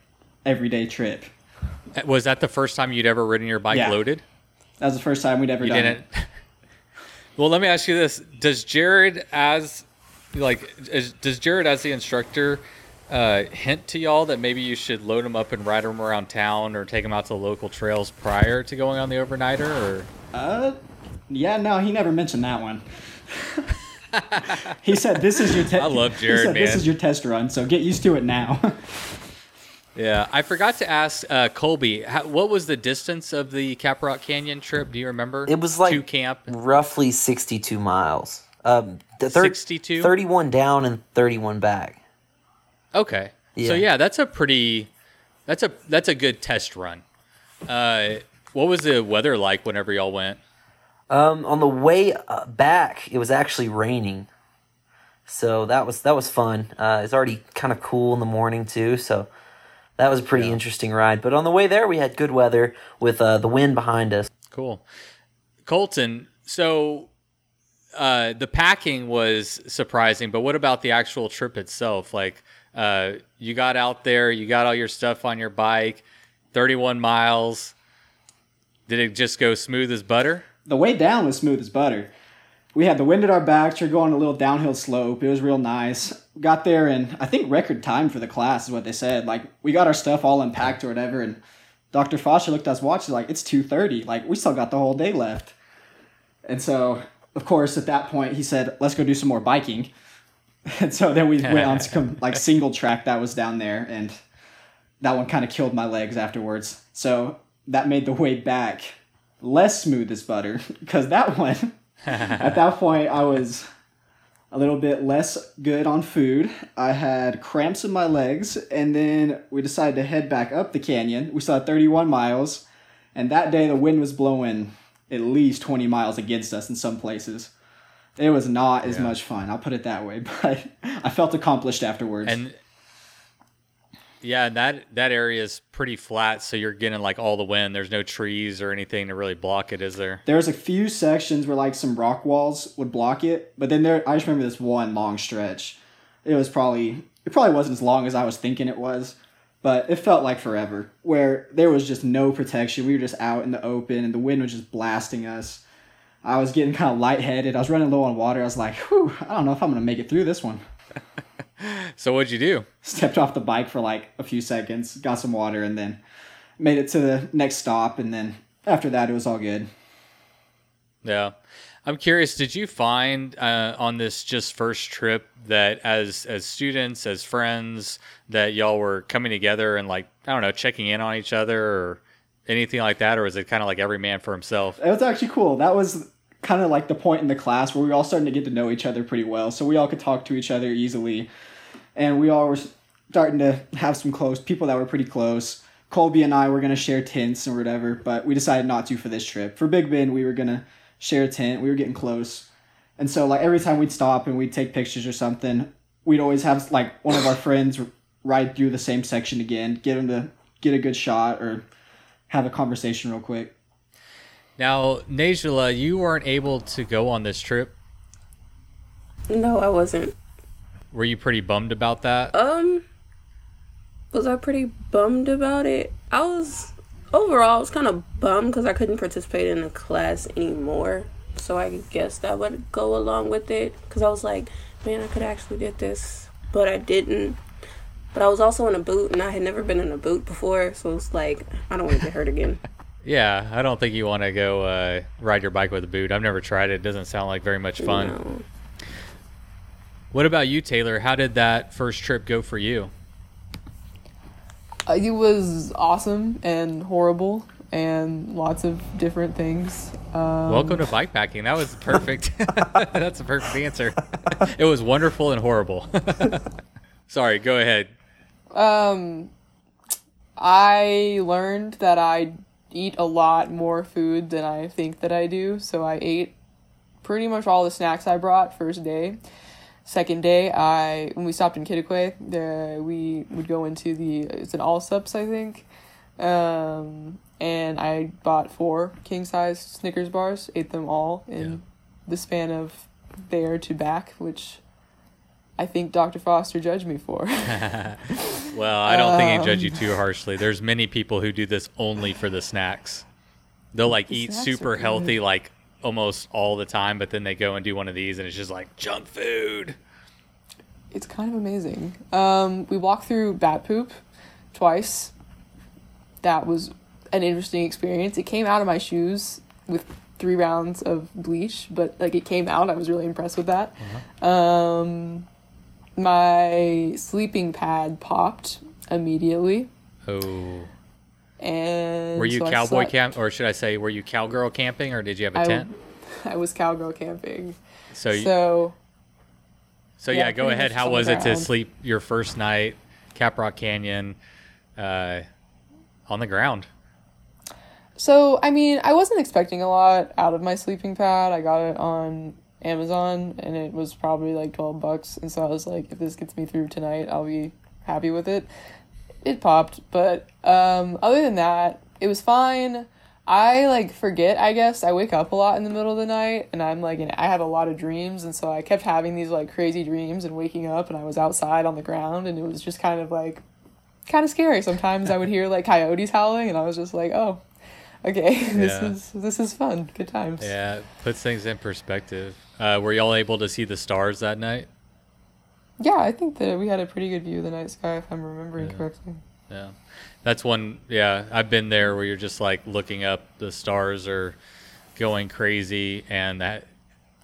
everyday trip. Uh, was that the first time you'd ever ridden your bike Yeah. loaded? That was the first time we'd ever You done didn't. it. *laughs* *laughs* well, let me ask you this: Does Jared, as like, does Jared as the instructor, uh, hint to y'all that maybe you should load them up and ride them around town, or take them out to the local trails prior to going on the overnighter? Or Uh, yeah, no, he never mentioned that one. *laughs* he said, "This is your test." I love Jared, he said, This man. is your test run, so get used to it now." *laughs* yeah, I forgot to ask uh, Colby, how, what was the distance of the Caprock Canyon trip? Do you remember? It was like to camp. roughly 62 miles. Um, the thir- 62? 31 down and 31 back. Okay. So Yeah. yeah, that's a pretty that's a that's a good test run. Uh what was the weather like whenever y'all went? Um, on the way uh, back, it was actually raining, so that was that was fun. Uh, it's already kind of cool in the morning too, so that was a pretty interesting ride. But on the way there, we had good weather with uh, the wind behind us. Cool. Colton, so uh the packing was surprising, but what about the actual trip itself? Like uh you got out there, you got all your stuff on your bike, 31 miles. Did it just go smooth as butter? the way down was smooth as butter. We had the wind at our backs. You're going a little downhill slope. It was real nice. Got there in I think record time for the class is what they said. Like we got our stuff all unpacked or whatever, and Dr. Foster looked at us watch. He's like, "It's two thirty. Like we still got the whole day left." And so, of course, at that point, he said, "Let's go do some more biking." And *laughs* so then we went on some *laughs* like single track that was down there, and that one kind of killed my legs afterwards. So that made the way back less smooth as butter *laughs* because that one at that point I was a little bit less good on food. I had cramps in my legs, and then we decided to head back up the canyon. We saw 31 miles, and that day the wind was blowing at least 20 miles against us in some places. It was not as Yeah. much fun, I'll put it that way, *laughs* but I felt accomplished afterwards. And yeah, and that that area is pretty flat, so you're getting like all the wind. There's no trees or anything to really block it, is there? There's a few sections where like some rock walls would block it, but then there I just remember this one long stretch. It was probably it probably wasn't as long as I was thinking it was, but it felt like forever. Where there was just no protection. We were just out in the open and the wind was just blasting us. I was getting kind of lightheaded. I was running low on water. I was like, whew, I don't know if I'm gonna make it through this one. *laughs* So what'd you do? Stepped off the bike for like a few seconds, got some water, and then made it to the next stop. And then after that, it was all good. Yeah, I'm curious. Did you find uh, on this just first trip that as as students, as friends, that y'all were coming together and like I don't know, checking in on each other or anything like that, or was it kind of like every man for himself? It was actually cool. That was kind of like the point in the class where we all starting to get to know each other pretty well. So we all could talk to each other easily, and we all were starting to have some close people that were pretty close. Colby and I were gonna share tents or whatever, but we decided not to for this trip. For Big Bend, we were gonna share a tent. We were getting close, and so like every time we'd stop and we'd take pictures or something, we'd always have like one of our friends ride through the same section again, get them to get a good shot or have a conversation real quick. Now, Najula, you weren't able to go on this trip. No, I wasn't. Were you pretty bummed about that? Um, was I pretty bummed about it? I was overall, I was kind of bummed because I couldn't participate in the class anymore. So I guess that would go along with it because I was like, man, I could actually did this, but I didn't. But I was also in a boot, and I had never been in a boot before, so it's like I don't want to get hurt again. *laughs* Yeah, I don't think you want to go uh, ride your bike with a boot. I've never tried it. It doesn't sound like very much fun. No. What about you, Taylor? How did that first trip go for you? Uh, It was awesome and horrible and lots of different things. Um, Welcome to bikepacking. That was perfect. *laughs* That's a perfect answer. it was wonderful and horrible. *laughs* Sorry, go ahead. Um, I learned that I eat a lot more food than I think that I do. So I ate pretty much all the snacks I brought first day. Second day, I when we stopped in there we would go into the it's an Allsup's I think, um, and I bought four king size Snickers bars, ate them all in Yeah. the span of there to back, which I think Dr. Foster judged me for. *laughs* Well, I don't think he judge you too harshly. There's many people who do this only for the snacks. They'll like The eat super healthy like almost all the time, but then they go and do one of these and it's just like junk food. it's kind of amazing. Um, we walked through bat poop twice. That was an interesting experience. It came out of my shoes with three rounds of bleach, but like it came out. I was really impressed with that. Um, my sleeping pad popped immediately, Oh. and Were you so cowboy camp or should I say were you cowgirl camping or did you have a I- tent? *laughs* I was cowgirl camping. So So So Yeah, yeah, go ahead. How was it to sleep your first night, Caprock Canyon, uh, on the ground? So, I mean, I wasn't expecting a lot out of my sleeping pad. I got it on Amazon and it was probably like 12 bucks. And so I was like, if this gets me through tonight, I'll be happy with it. It popped, but um, other than that, it was fine. I like forget, I guess. I wake up a lot in the middle of the night and I'm like, and I have a lot of dreams. And so I kept having these like crazy dreams and waking up and I was outside on the ground and it was just kind of like, kind of scary. Sometimes I would hear like coyotes howling and I was just like, oh, okay, *laughs* this Yeah. is this is fun. Good times. Yeah, puts things in perspective. Uh, were y'all able to see the stars that night? Yeah, I think that we had a pretty good view of the night sky if I'm remembering Yeah. correctly. Yeah, that's one. Yeah, I've been there where you're just like looking up, the stars are going crazy, and that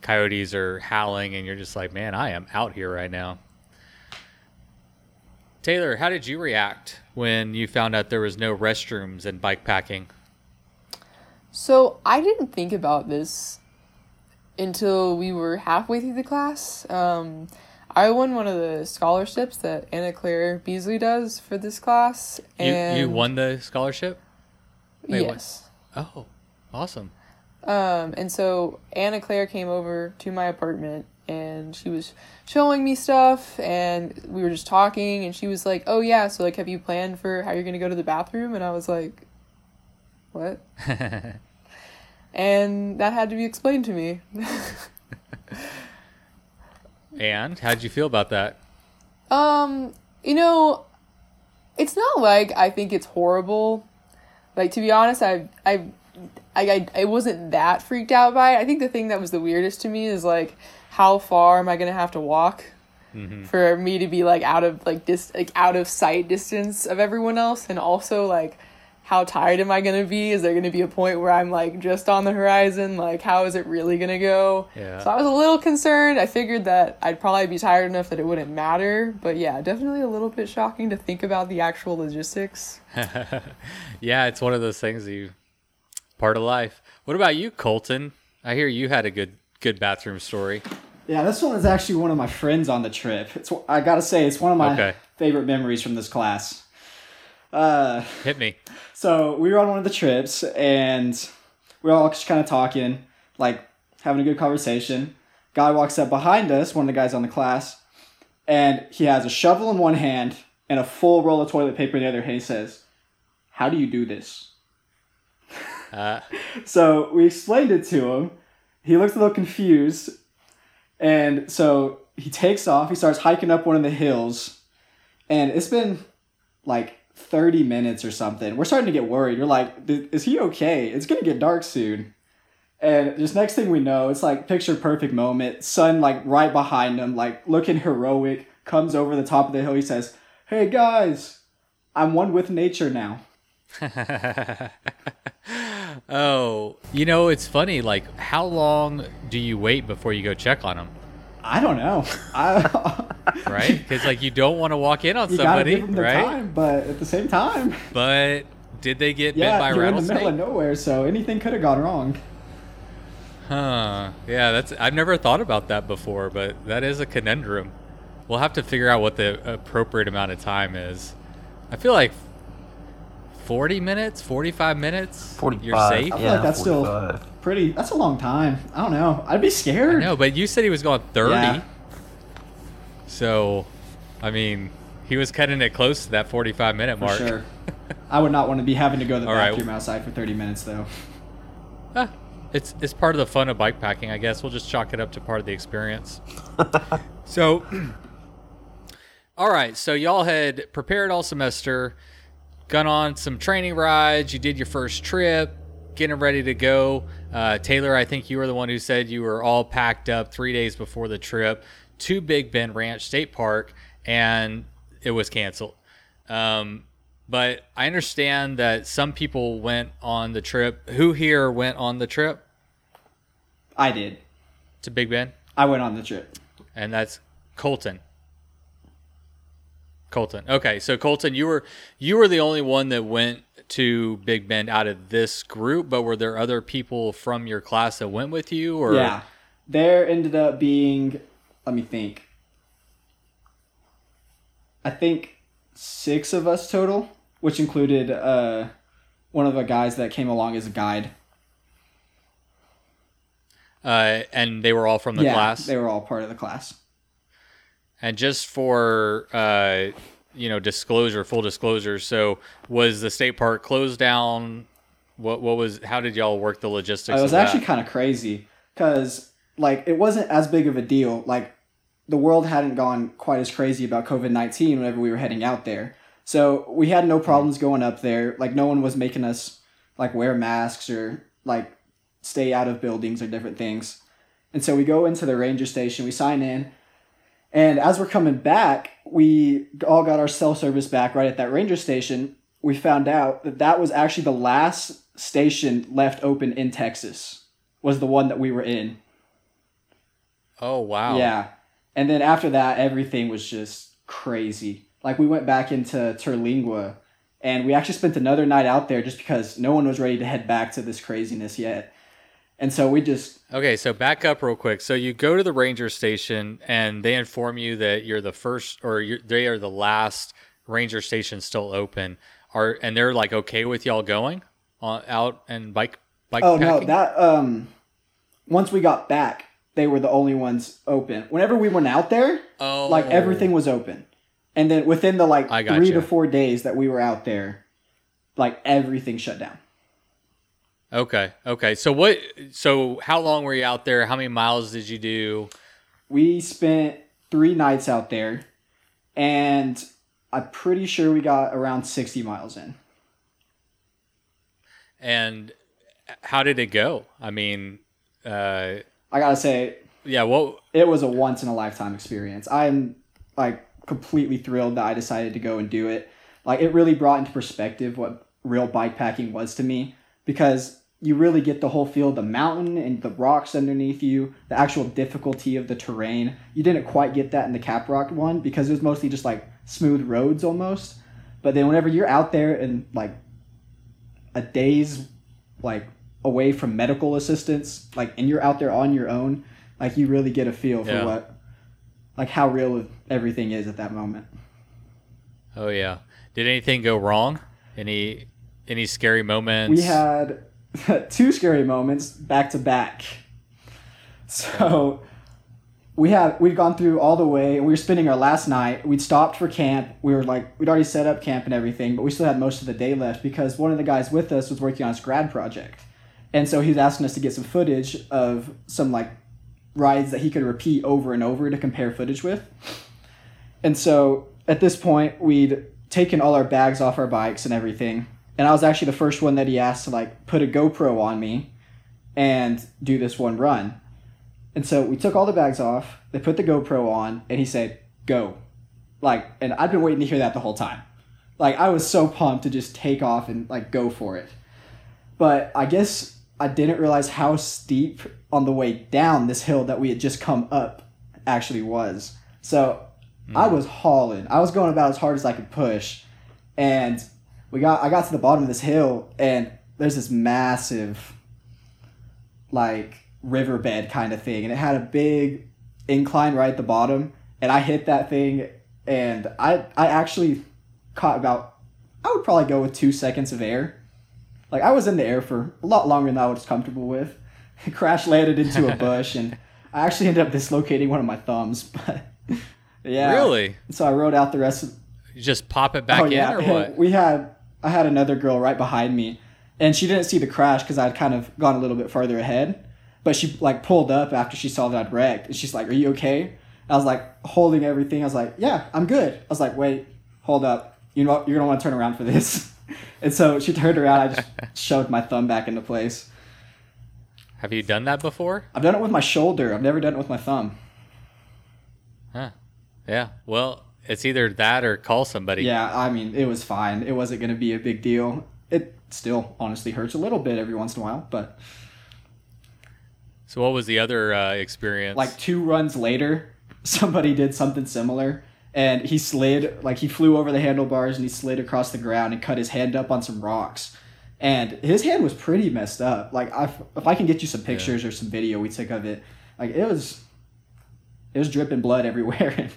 coyotes are howling, and you're just like, man, I am out here right now. Taylor, how did you react when you found out there was no restrooms in bike packing? So I didn't think about this until we were halfway through the class. Um, I won one of the scholarships that Anna Claire Beasley does for this class, You, and you won the scholarship? Wait, what? yes. Oh, awesome. Um, and so Anna Claire came over to my apartment and she was showing me stuff and we were just talking and she was like, "Oh yeah, so like have you planned for how you're going to go to the bathroom?" And I was like, "What?" *laughs* and that had to be explained to me. And how'd you feel about that? Um, you know, it's not like I think it's horrible. Like to be honest, I I I I, I wasn't that freaked out by it. I think the thing that was the weirdest to me is like how far am I going to have to walk for me to be like out of like dis like out of sight distance of everyone else and also like how tired am I going to be? Is there going to be a point where I'm like just on the horizon? Like how is it really going to go? Yeah. So I was a little concerned. I figured that I'd probably be tired enough that it wouldn't matter, but yeah, definitely a little bit shocking to think about the actual logistics. *laughs* yeah, it's one of those things you part of life. What about you, Colton? I hear you had a good good bathroom story. Yeah, this one is actually one of my friends on the trip. It's I gotta say, it's one of my Okay. favorite memories from this class. Uh, Hit me. so we were on one of the trips, and we were all just kind of talking, like having a good conversation. Guy walks up behind us, one of the guys on the class, and he has a shovel in one hand and a full roll of toilet paper in the other hand. He says, "How do you do this?" Uh, *laughs* So we explained it to him. He looked a little confused. And so he takes off. He starts hiking up one of the hills. And it's been like 30 minutes or something. We're starting to get worried. We're like, is he okay? It's going to get dark soon. And just next thing we know, it's like picture perfect moment. Sun like right behind him, like looking heroic, comes over the top of the hill. He says, Hey guys, I'm one with nature now. *laughs* oh, you know it's funny. Like, how long do you wait before you go check on them? I don't know. I, *laughs* Right? Because like you don't want to walk in on you gotta somebody, give them their right? time, but at the same time, But did they get yeah, bit by a you're in the middle of nowhere, so anything could have gone wrong. Huh. Yeah, that's I've never thought about that before, but that is a conundrum. We'll have to figure out what the appropriate amount of time is. I feel like 40 minutes, 45 minutes, 45. you're safe. I feel Yeah, like that's still 45. Pretty. That's a long time. I don't know. I'd be scared. No, but you said he was going 30. Yeah. So, I mean, he was cutting it close to that 45 minute mark. for mark. sure. *laughs* I would not want to be having to go to the All right. bathroom outside for 30 minutes though. Ah, it's it's part of the fun of bike packing, I guess. We'll just chalk it up to part of the experience. *laughs* so, *clears throat* all right. So y'all had prepared all semester, gone on some training rides. You did your first trip, getting ready to go. Uh, Taylor, I think you were the one who said you were all packed up three days before the trip to Big Bend Ranch State Park, and it was canceled. Um, but I understand that some people went on the trip. Who here went on the trip I did. to Big Bend? I went on the trip. And that's Colton. Colton. Okay, so Colton, you were you were the only one that went to Big Bend out of this group, but were there other people from your class that went with you or Yeah. There ended up being, let me think. I think six of us total, which included uh, one of the guys that came along as a guide. uh, and they were all from the yeah, class? they were all part of the class. And just for uh, you know disclosure, full disclosure. So was the state park closed down? What what was? How did y'all work the logistics? It was actually kind of crazy because like it wasn't as big of a deal. Like the world hadn't gone quite as crazy about COVID nineteen whenever we were heading out there. So we had no problems going up there. Like no one was making us like wear masks or like stay out of buildings or different things. And so we go into the ranger station, we sign in, and as we're coming back, we all got our cell service back right at that ranger station. We found out that that was actually the last station left open in Texas. Was the one that we were in. Oh wow. Yeah. And then after that, everything was just crazy. Like we went back into Terlingua and we actually spent another night out there just because no one was ready to head back to this craziness yet. And so we just Okay, so back up real quick. So you go to the ranger station, and they inform you that you're the first, or they are the last ranger station still open. Are and they're like okay with y'all going on, out and bike bike Oh no, packing? that um once we got back, they were the only ones open. Whenever we went out there, oh, like everything was open. And then within the like I 3 gotcha. to 4 days that we were out there, like everything shut down. Okay, okay. So what? So how long were you out there? How many miles did you do? We spent 3 nights out there and I'm pretty sure we got around 60 miles in. And how did it go? I mean, uh, I got to say yeah. What? it was a once in a lifetime experience. I'm like completely thrilled that I decided to go and do it. Like it really brought into perspective what real bike packing was to me because you really get the whole feel of the mountain and the rocks underneath you, the actual difficulty of the terrain. You didn't quite get that in the Caprock one because it was mostly just like smooth roads almost. But then whenever you're out there and like a day's like away from medical assistance, like, and you're out there on your own, like, you really get a feel for Yeah. what, like, how real everything is at that moment. Oh yeah. Did anything go wrong? Any any scary moments? We had *laughs* two scary moments back to back. So we had we'd gone through all the way and we were spending our last night. We'd stopped for camp. We were like we'd already set up camp and everything, but we still had most of the day left because one of the guys with us was working on his grad project. And so he was asking us to get some footage of some like rides that he could repeat over and over to compare footage with. And so at this point, we'd taken all our bags off our bikes and everything. And I was actually the first one that he asked to like put a GoPro on me and do this one run. And so we took all the bags off, they put the GoPro on, and he said, Go. Like, and I've been waiting to hear that the whole time. Like, I was so pumped to just take off and like go for it. But I guess I didn't realize how steep on the way down this hill that we had just come up actually was. So I hmm. was hauling. I was going about as hard as I could push. And we got I got to the bottom of this hill and there's this massive like riverbed kind of thing and it had a big incline right at the bottom and I hit that thing and I I actually caught about I would probably go with 2 seconds of air. Like I was in the air for a lot longer than I was comfortable with. *laughs* Crash landed into a bush and *laughs* I actually ended up dislocating one of my thumbs, *laughs* but yeah. Really? So I rode out the rest of You just pop it back oh, in yeah. or what? We had I had another girl right behind me, and she didn't see the crash because I'd kind of gone a little bit farther ahead. But she like pulled up after she saw that I'd wrecked, and she's like, "Are you okay?" I was like holding everything. I was like, "Yeah, I'm good." I was like, "Wait, hold up. You know? You're gonna want to turn around for this." *laughs* and so she turned around. I just *laughs* shoved my thumb back into place. Have you done that before? I've done it with my shoulder. I've never done it with my thumb. Huh. Yeah. Well, it's either that or call somebody. Yeah, I mean, it was fine. It wasn't going to be a big deal. It still honestly hurts a little bit every once in a while, but So what was the other uh, experience? like two runs later, *laughs* somebody did something similar and he slid, like he flew over the handlebars and he slid across the ground and cut his hand up on some rocks. And his hand was pretty messed up. Like I, if I can get you some pictures or some video we took of it, like it was, it was dripping blood *laughs* everywhere.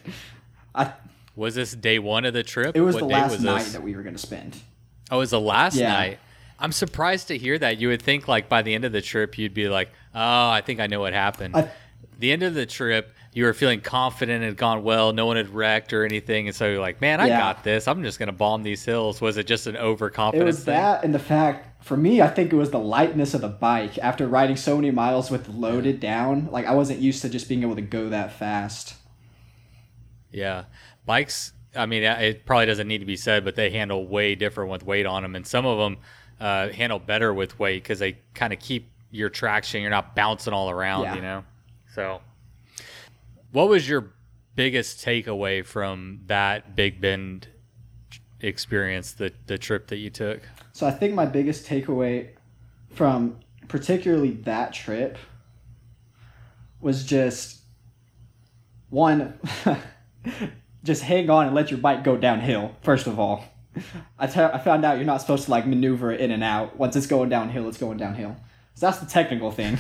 Was this day one of the trip? it was what the day last was night this? that we were going to spend. Oh, it was the last Yeah. night. I'm surprised to hear that. You would think like by the end of the trip you'd be like, "Oh, I think I know what happened." I- the end of the trip, you were feeling confident it had gone well, no one had wrecked or anything, and so you're like, "Man, I Yeah. got this. I'm just gonna bomb these hills." Was it just an overconfidence? It was thing? that and the fact for me, I think it was the lightness of the bike. After riding so many miles with loaded down, like I wasn't used to just being able to go that fast. Yeah, bikes. I mean, it probably doesn't need to be said, but they handle way different with weight on them, and some of them uh, handle better with weight because they kind of keep your traction. You're not bouncing all around, Yeah. you know. So, what was your biggest takeaway from that Big Bend experience, the the trip that you took? So I think my biggest takeaway from particularly that trip was just one *laughs* just hang on and let your bike go downhill first of all. I I found out you're not supposed to like maneuver in and out. Once it's going downhill, it's going downhill. So that's the technical thing.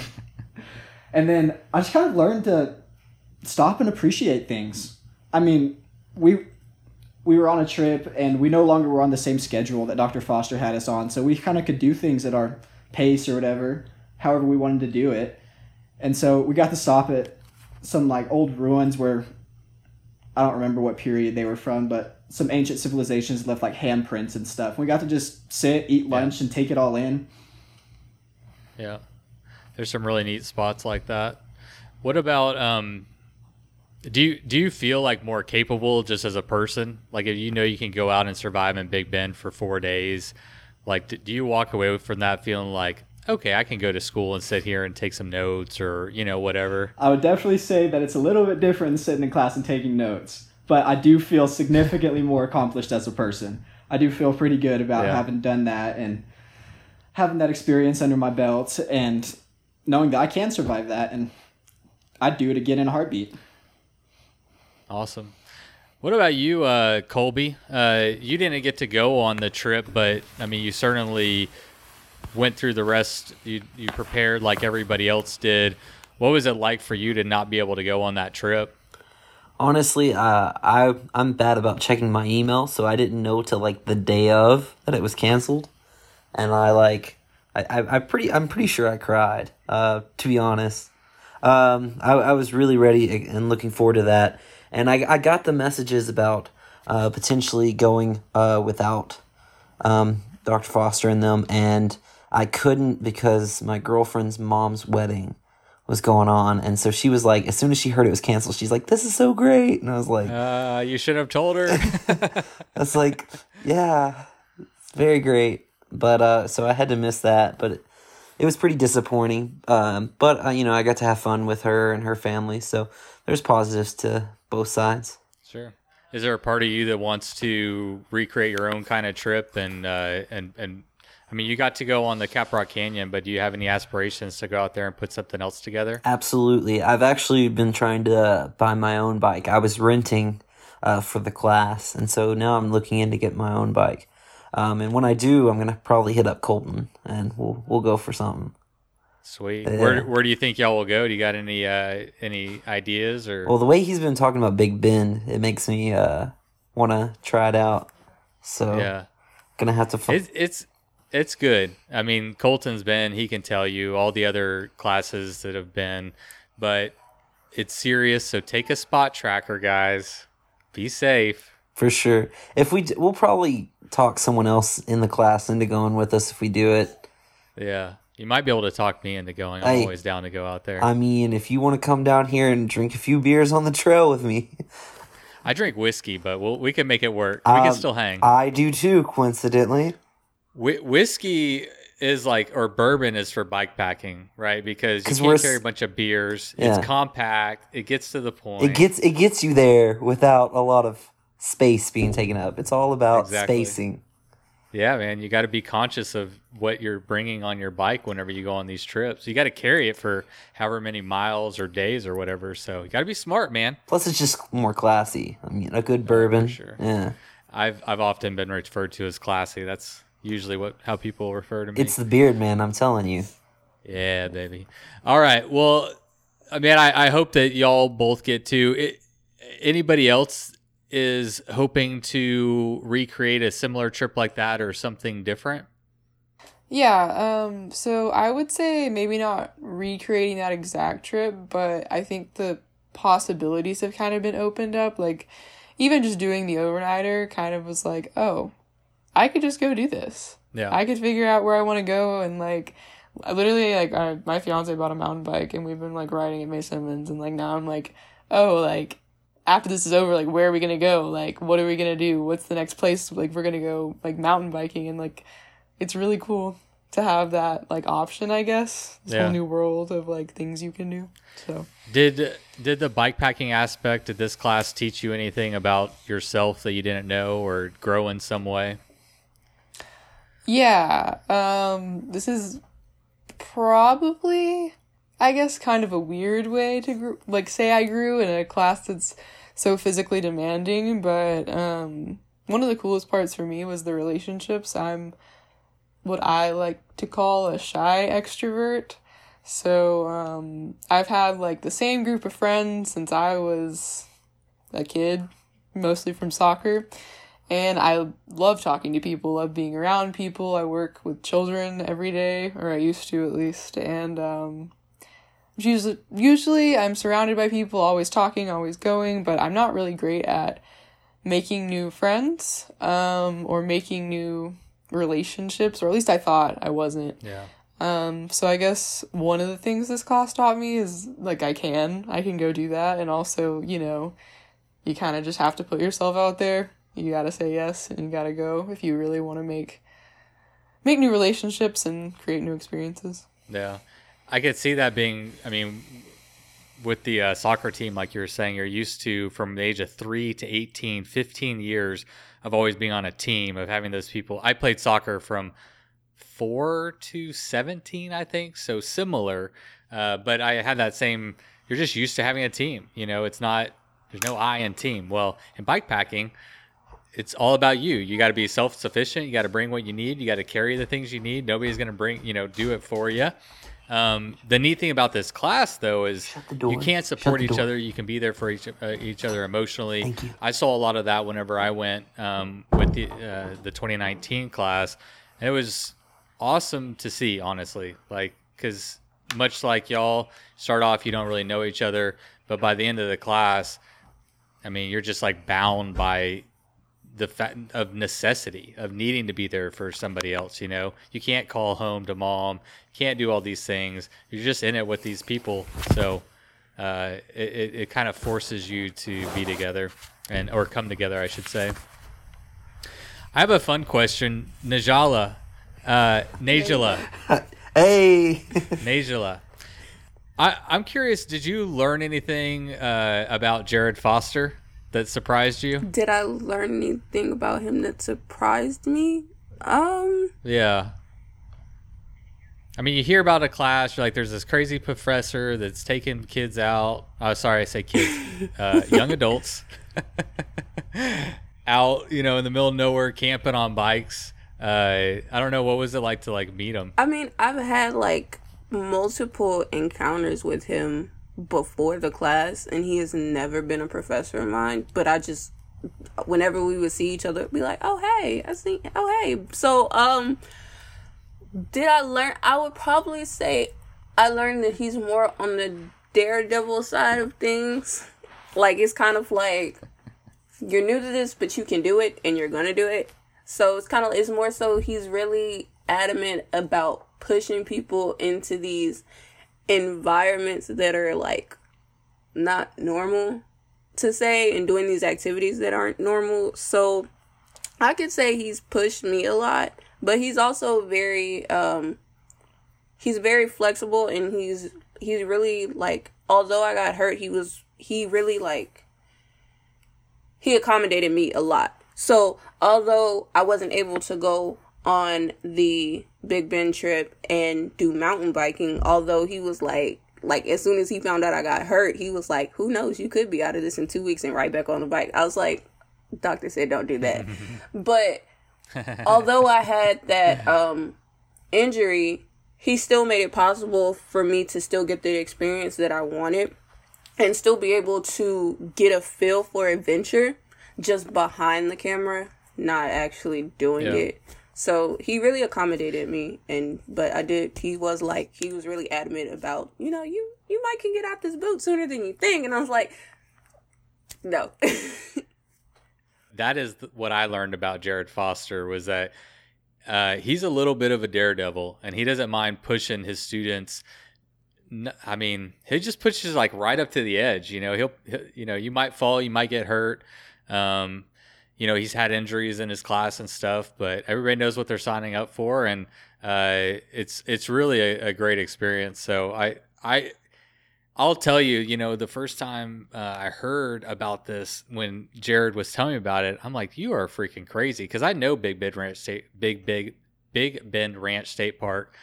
*laughs* and then I just kind of learned to stop and appreciate things. I mean, we we were on a trip and we no longer were on the same schedule that Dr. Foster had us on. So we kind of could do things at our pace or whatever, however we wanted to do it. And so we got to stop at some like old ruins where I don't remember what period they were from, but some ancient civilizations left like handprints and stuff. We got to just sit, eat lunch, and take it all in. Yeah. There's some really neat spots like that. What about um do you do you feel like more capable just as a person? Like if you know you can go out and survive in Big Bend for 4 days, like do you walk away from that feeling like okay, I can go to school and sit here and take some notes or, you know, whatever. I would definitely say that it's a little bit different than sitting in class and taking notes, but I do feel significantly more accomplished as a person. I do feel pretty good about Yeah. having done that and having that experience under my belt and knowing that I can survive that and I'd do it again in a heartbeat. Awesome. What about you, uh, Colby? Uh, you didn't get to go on the trip, but I mean, you certainly went through the rest. You you prepared like everybody else did. What was it like for you to not be able to go on that trip? Honestly, uh, I I'm bad about checking my email, so I didn't know till like the day of that it was canceled, and I like I I, I pretty I'm pretty sure I cried. Uh, to be honest, um, I I was really ready and looking forward to that, and I I got the messages about uh potentially going uh without um Dr. Foster and them, and I couldn't because my girlfriend's mom's wedding was going on, and so she was like, as soon as she heard it was canceled, she's like, "This is so great," and I was like, Uh, you should have told her. *laughs* I was like, yeah, it's very great. But uh, so I had to miss that, but it, it was pretty disappointing. Um, but uh, you know, I got to have fun with her and her family, so there's positives to both sides. sure. Is there a part of you that wants to recreate your own kind of trip and uh, and and I mean, you got to go on the Caprock Canyon, but do you have any aspirations to go out there and put something else together? Absolutely, I've actually been trying to buy my own bike. I was renting uh, for the class, and so now I'm looking in to get my own bike. Um, and when I do, I'm gonna probably hit up Colton, and we'll we'll go for something. Sweet. Yeah. Where where do you think y'all will go? Do you got any uh, any ideas or? Well, the way he's been talking about Big Bend, it makes me uh, want to try it out. So yeah. gonna have to. F- It's it's it's good. I mean, Colton's been. He can tell you all the other classes that have been, but it's serious. So take a spot tracker, guys. Be safe. For sure. If we, we'll probably talk someone else in the class into going with us if we do it. Yeah, you might be able to talk me into going. I'm Hey, always down to go out there. I mean, if you want to come down here and drink a few beers on the trail with me, I drink whiskey, but we'll, we can make it work. We Um, can still hang. I do too. Coincidentally, Whi whiskey is like, or bourbon is for bike packing, right? Because you can't carry a bunch of beers. Yeah. It's compact. It gets to the point. it gets it gets you there without a lot of space being taken up. It's all about Exactly. spacing. Yeah, man, you got to be conscious of what you're bringing on your bike whenever you go on these trips. You got to carry it for however many miles or days or whatever. So you got to be smart, man. Plus, it's just more classy. I mean, a good oh, bourbon. sure. Yeah, I've I've often been referred to as classy. That's usually what how people refer to me. it's the beard, man. I'm telling you. Yeah, baby. All right. Well, I mean, I, I hope that y'all both get to. It, anybody else is hoping to recreate a similar trip like that or something different? Yeah, um, so I would say maybe not recreating that exact trip, but I think the possibilities have kind of been opened up. Like, even just doing the overnighter kind of was like, oh, I could just go do this. Yeah. I could figure out where I want to go and like I literally like uh, my fiance bought a mountain bike and we've been like riding at Mae Simmons and like now I'm like oh like after this is over like where are we gonna go like what are we gonna do what's the next place like we're gonna go like mountain biking and like it's really cool to have that like option I guess this Yeah. whole new world of like things you can do so Did did the bike packing aspect of this class teach you anything about yourself that you didn't know or grow in some way? Yeah, um, this is probably, I guess, kind of a weird way to gr- like say I grew in a class that's so physically demanding. But um, one of the coolest parts for me was the relationships. I'm what I like to call a shy extrovert. So um, I've had like the same group of friends since I was a kid, mostly from soccer and I love talking to people, love being around people. I work with children every day, or I used to at least, and um, usually, usually I'm surrounded by people, always talking, always going, but I'm not really great at making new friends um, or making new relationships, or at least I thought I wasn't. Yeah. Um, so I guess one of the things this class taught me is like I can, I can go do that, and also, you know, you kind of just have to put yourself out there. You gotta say yes, and gotta go if you really want to make make new relationships and create new experiences. Yeah. I could see that being, I mean, with the uh, soccer team, like you were saying, you're used to from the age of 3 to 18, 15 years of always being on a team, of having those people. I played soccer from 4 to 17, I think, so similar. Uh, but I had that same, you're just used to having a team. You know, it's not, there's no I in team. Well, in bike packing, it's all about you. You got to be self sufficient. You got to bring what you need. You got to carry the things you need. Nobody's going to bring, you know, do it for you. Um, the neat thing about this class, though, is you can't support each door. other. You can be there for each uh, each other emotionally. I saw a lot of that whenever I went um, with the uh, the 2019 class, and it was awesome to see. Honestly, like because much like y'all start off, you don't really know each other, but by the end of the class, I mean, you're just like bound by the fact of necessity of needing to be there for somebody else. You know, you can't call home to mom, can't do all these things. You're just in it with these people, so uh, it, it, it kind of forces you to be together and or come together, I should say. I have a fun question, Najala, uh, Najala, *laughs* Hey, *laughs* Najala. I, I'm curious. Did you learn anything uh, about Jared Foster that surprised you? Did I learn anything about him that surprised me? Um, Yeah. I mean, you hear about a class, you're like, there's this crazy professor that's taking kids out. Oh, sorry, I say kids, uh, *laughs* young adults *laughs* out, you know, in the middle of nowhere, camping on bikes. Uh, I don't know. What was it like to like meet him? I mean, I've had like multiple encounters with him before the class, and he has never been a professor of mine. But I just, whenever we would see each other, be like, "Oh hey, I see. Oh hey." So, um, did I learn? I would probably say I learned that he's more on the daredevil side of things. Like it's kind of like you're new to this, but you can do it, and you're gonna do it. So it's kind of it's more so he's really adamant about pushing people into these environments that are like not normal to say and doing these activities that aren't normal. So I could say he's pushed me a lot, but he's also very um he's very flexible and he's he's really like although I got hurt, he was he really like he accommodated me a lot. So, although I wasn't able to go on the Big Bend trip and do mountain biking, although he was like, like as soon as he found out I got hurt, he was like, "Who knows? You could be out of this in two weeks and right back on the bike." I was like, "Doctor said don't do that," *laughs* but although I had that *laughs* um injury, he still made it possible for me to still get the experience that I wanted and still be able to get a feel for adventure just behind the camera, not actually doing Yeah. it. So he really accommodated me and but I did he was like he was really adamant about, you know, you you might can get out this boot sooner than you think and I was like no. that is what I learned about Jared Foster was that uh, he's a little bit of a daredevil, and he doesn't mind pushing his students. I mean, he just pushes like right up to the edge. You know, he'll, he'll you know, you might fall, you might get hurt. Um, you know, he's had injuries in his class and stuff, but everybody knows what they're signing up for, and uh, it's it's really a, a great experience. So I I I'll tell you, you know, the first time uh, I heard about this when Jared was telling me about it, I'm like, you are freaking crazy because I know Big Bend Ranch State, Big Big Big Bend Ranch State Park.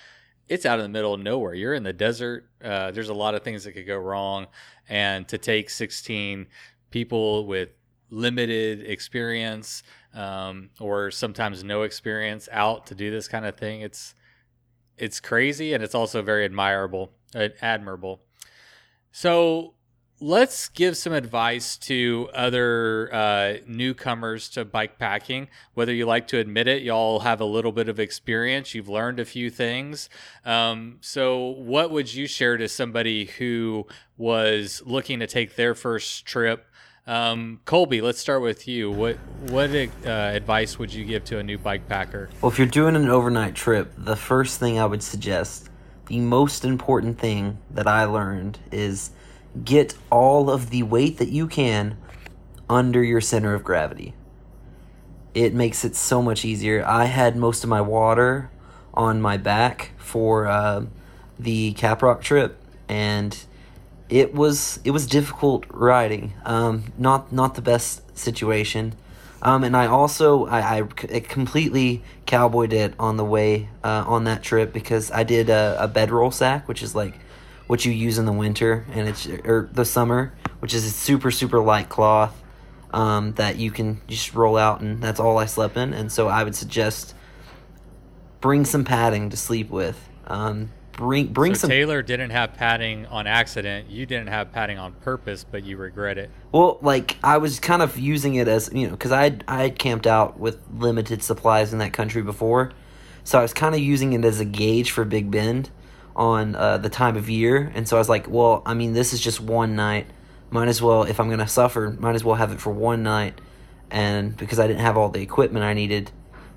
It's out in the middle of nowhere. You're in the desert. Uh, there's a lot of things that could go wrong, and to take 16 people with limited experience um, or sometimes no experience out to do this kind of thing, it's it's crazy and it's also very admirable, uh, admirable. So let's give some advice to other uh, newcomers to bike packing. Whether you like to admit it, y'all have a little bit of experience. You've learned a few things. Um, so, what would you share to somebody who was looking to take their first trip? Um, Colby, let's start with you. What what uh, advice would you give to a new bike packer? Well, if you're doing an overnight trip, the first thing I would suggest, the most important thing that I learned is get all of the weight that you can under your center of gravity. It makes it so much easier. I had most of my water on my back for uh, the Caprock trip, and it was it was difficult riding. Um, not not the best situation. Um, and I also I, I completely cowboyed it on the way uh, on that trip because I did a, a bedroll sack, which is like what you use in the winter and it's or the summer, which is a super super light cloth. um, that you can just roll out, and that's all I slept in. And so I would suggest bring some padding to sleep with. Um, bring bring so some. Taylor didn't have padding on accident. You didn't have padding on purpose, but you regret it. Well, like I was kind of using it as you know, because I I had camped out with limited supplies in that country before, so I was kind of using it as a gauge for Big Bend on uh, the time of year, and so I was like, well, I mean, this is just one night. Might as well, if I'm gonna suffer, might as well have it for one night, and because I didn't have all the equipment I needed,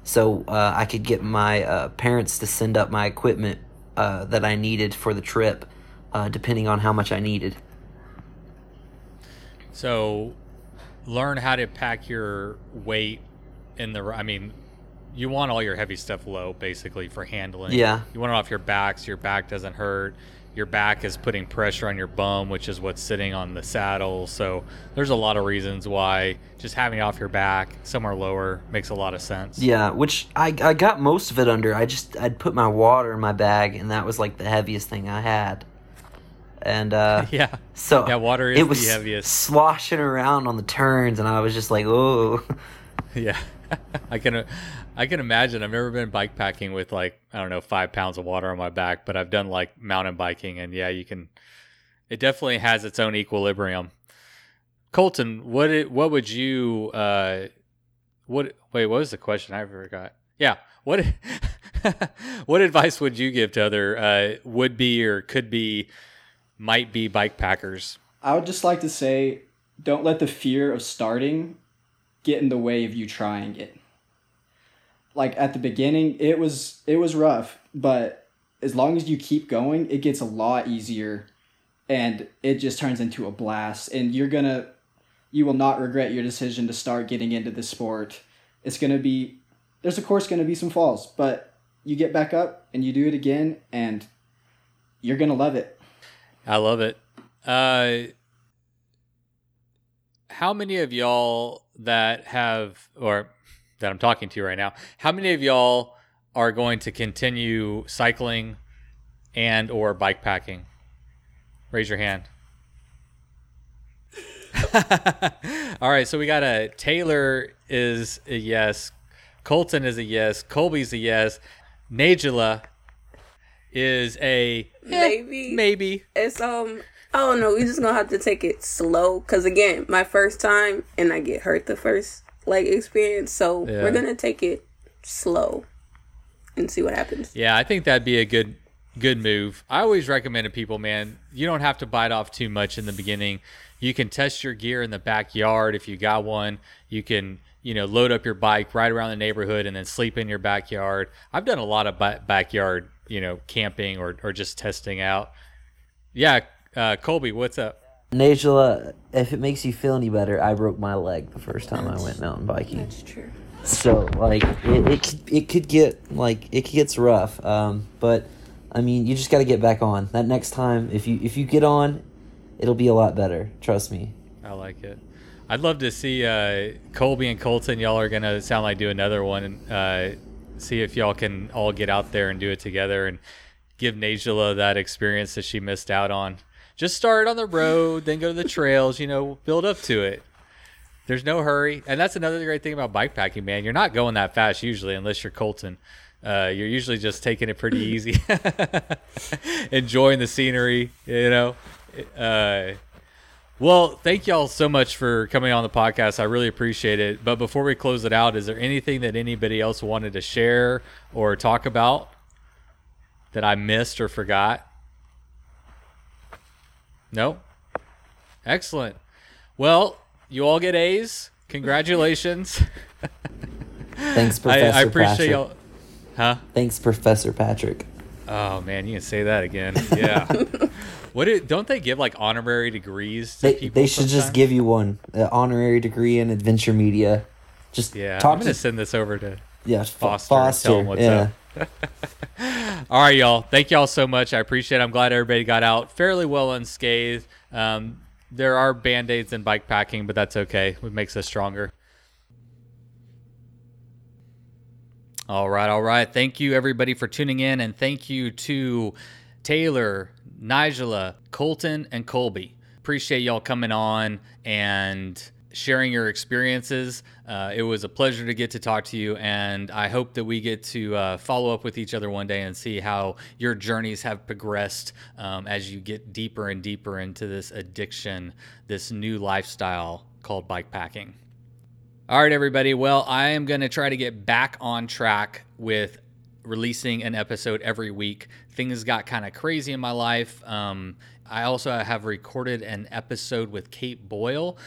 so uh, I could get my uh, parents to send up my equipment uh, that I needed for the trip, uh, depending on how much I needed. So, learn how to pack your weight in the. I mean, you want all your heavy stuff low, basically, for handling. Yeah. You want it off your back so your back doesn't hurt. Your back is putting pressure on your bum, which is what's sitting on the saddle. So, there's a lot of reasons why just having it off your back somewhere lower makes a lot of sense. Yeah, which I, I got most of it under. I just I'd put my water in my bag, and that was like the heaviest thing I had. And uh, *laughs* Yeah. so Yeah, water is it was the heaviest. sloshing around on the turns, and I was just like, oh, *laughs* Yeah, *laughs* I can. I can imagine. I've never been bike packing with like I don't know five pounds of water on my back, but I've done like mountain biking, and yeah, you can. It definitely has its own equilibrium. Colton, what it, what would you uh, what wait? What was the question? I forgot. Yeah, what *laughs* what advice would you give to other uh, would be or could be might be bike packers? I would just like to say, don't let the fear of starting get in the way of you trying it. Like at the beginning, it was it was rough, but as long as you keep going, it gets a lot easier and it just turns into a blast and you're going to you will not regret your decision to start getting into the sport. It's going to be there's of course going to be some falls, but you get back up and you do it again and you're going to love it. I love it. Uh, how many of y'all that have, or that I'm talking to right now, how many of y'all are going to continue cycling and or bike packing? Raise your hand. *laughs* All right, so we got a Taylor is a yes, Colton is a yes, Colby's a yes, Najila is a eh, Maybe. maybe. It's um Don't know, we just gonna have to take it slow. Cause again, my first time and I get hurt the first like experience, so Yeah. we're gonna take it slow and see what happens. Yeah, I think that'd be a good good move. I always recommend to people, man, you don't have to bite off too much in the beginning. You can test your gear in the backyard if you got one. You can, you know, load up your bike right around the neighborhood and then sleep in your backyard. I've done a lot of ba- backyard, you know, camping or or just testing out. Yeah, uh, Colby, what's up? Najla, if it makes you feel any better, I broke my leg the first time I went mountain biking. That's true. So like it, it could it could get like it gets rough. Um, but I mean you just got to get back on. That next time, if you if you get on, it'll be a lot better. Trust me. I like it. I'd love to see uh, Colby and Colton. Y'all are gonna sound like do another one and uh, see if y'all can all get out there and do it together and give Najila that experience that she missed out on. Just start on the road, then go to the trails. You know, build up to it. There's no hurry, and that's another great thing about bike packing, man. You're not going that fast usually, unless you're Colton. Uh, you're usually just taking it pretty easy, *laughs* enjoying the scenery. You know. Uh, well, thank y'all so much for coming on the podcast. I really appreciate it. But before we close it out, is there anything that anybody else wanted to share or talk about that I missed or forgot? No? Excellent. Well, you all get A's. Congratulations. Thanks, *laughs* Professor I appreciate Patrick. y'all. Huh? Thanks, Professor Patrick. Oh man, you can say that again. Yeah. *laughs* what do, don't they give like honorary degrees to They people? they should just give you one an honorary degree in adventure media. Just Yeah, talk I'm gonna to send this over to yeah Foster and Foster. tell 'em what's yeah. up. *laughs* All right, y'all. Thank y'all so much. I appreciate it. I'm glad everybody got out fairly well unscathed. Um, there are band aids in bike packing, but that's okay. It makes us stronger. All right, all right. Thank you, everybody, for tuning in. And thank you to Taylor, Nigella, Colton, and Colby. Appreciate y'all coming on and sharing your experiences. Uh, it was a pleasure to get to talk to you, and I hope that we get to uh, follow up with each other one day and see how your journeys have progressed um, as you get deeper and deeper into this addiction, this new lifestyle called bike packing. All right, everybody. Well, I am going to try to get back on track with releasing an episode every week. Things got kind of crazy in my life. Um, I also have recorded an episode with Kate Boyle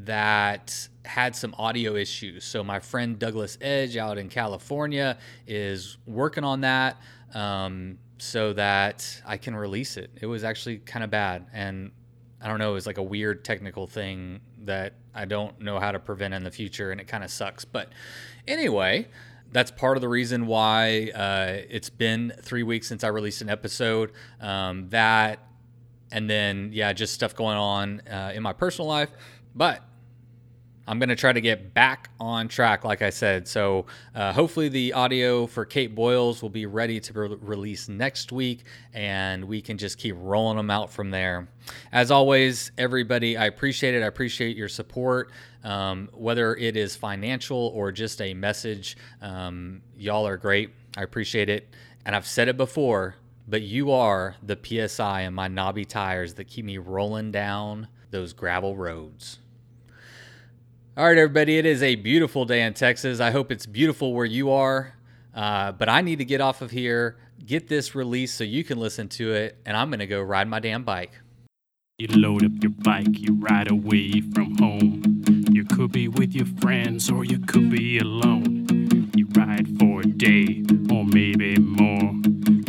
that had some audio issues. So my friend Douglas Edge out in California is working on that um, so that I can release it. It was actually kind of bad, and I don't know. It was like a weird technical thing that I don't know how to prevent in the future, and it kind of sucks. But anyway. That's part of the reason why uh, it's been three weeks since I released an episode. Um, that and then yeah, just stuff going on uh, in my personal life. But I'm going to try to get back on track, like I said. So uh, hopefully, the audio for Kate Boyles will be ready to re- release next week, and we can just keep rolling them out from there. As always, everybody, I appreciate it. I appreciate your support, um, whether it is financial or just a message. Um, y'all are great. I appreciate it. And I've said it before, but you are the PSI in my knobby tires that keep me rolling down those gravel roads. All right, everybody, it is a beautiful day in Texas. I hope it's beautiful where you are. Uh, but I need to get off of here, get this released so you can listen to it, and I'm going to go ride my damn bike. You load up your bike, you ride away from home. You could be with your friends or you could be alone. You ride for a day or maybe more.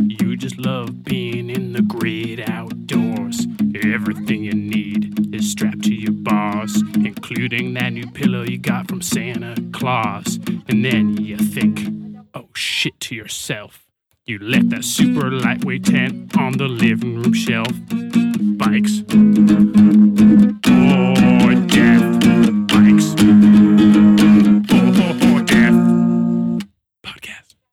You just love being in the great outdoors. Everything including that new pillow you got from Santa Claus. And then you think, oh shit, to yourself. You left that super lightweight tent on the living room shelf. Bikes.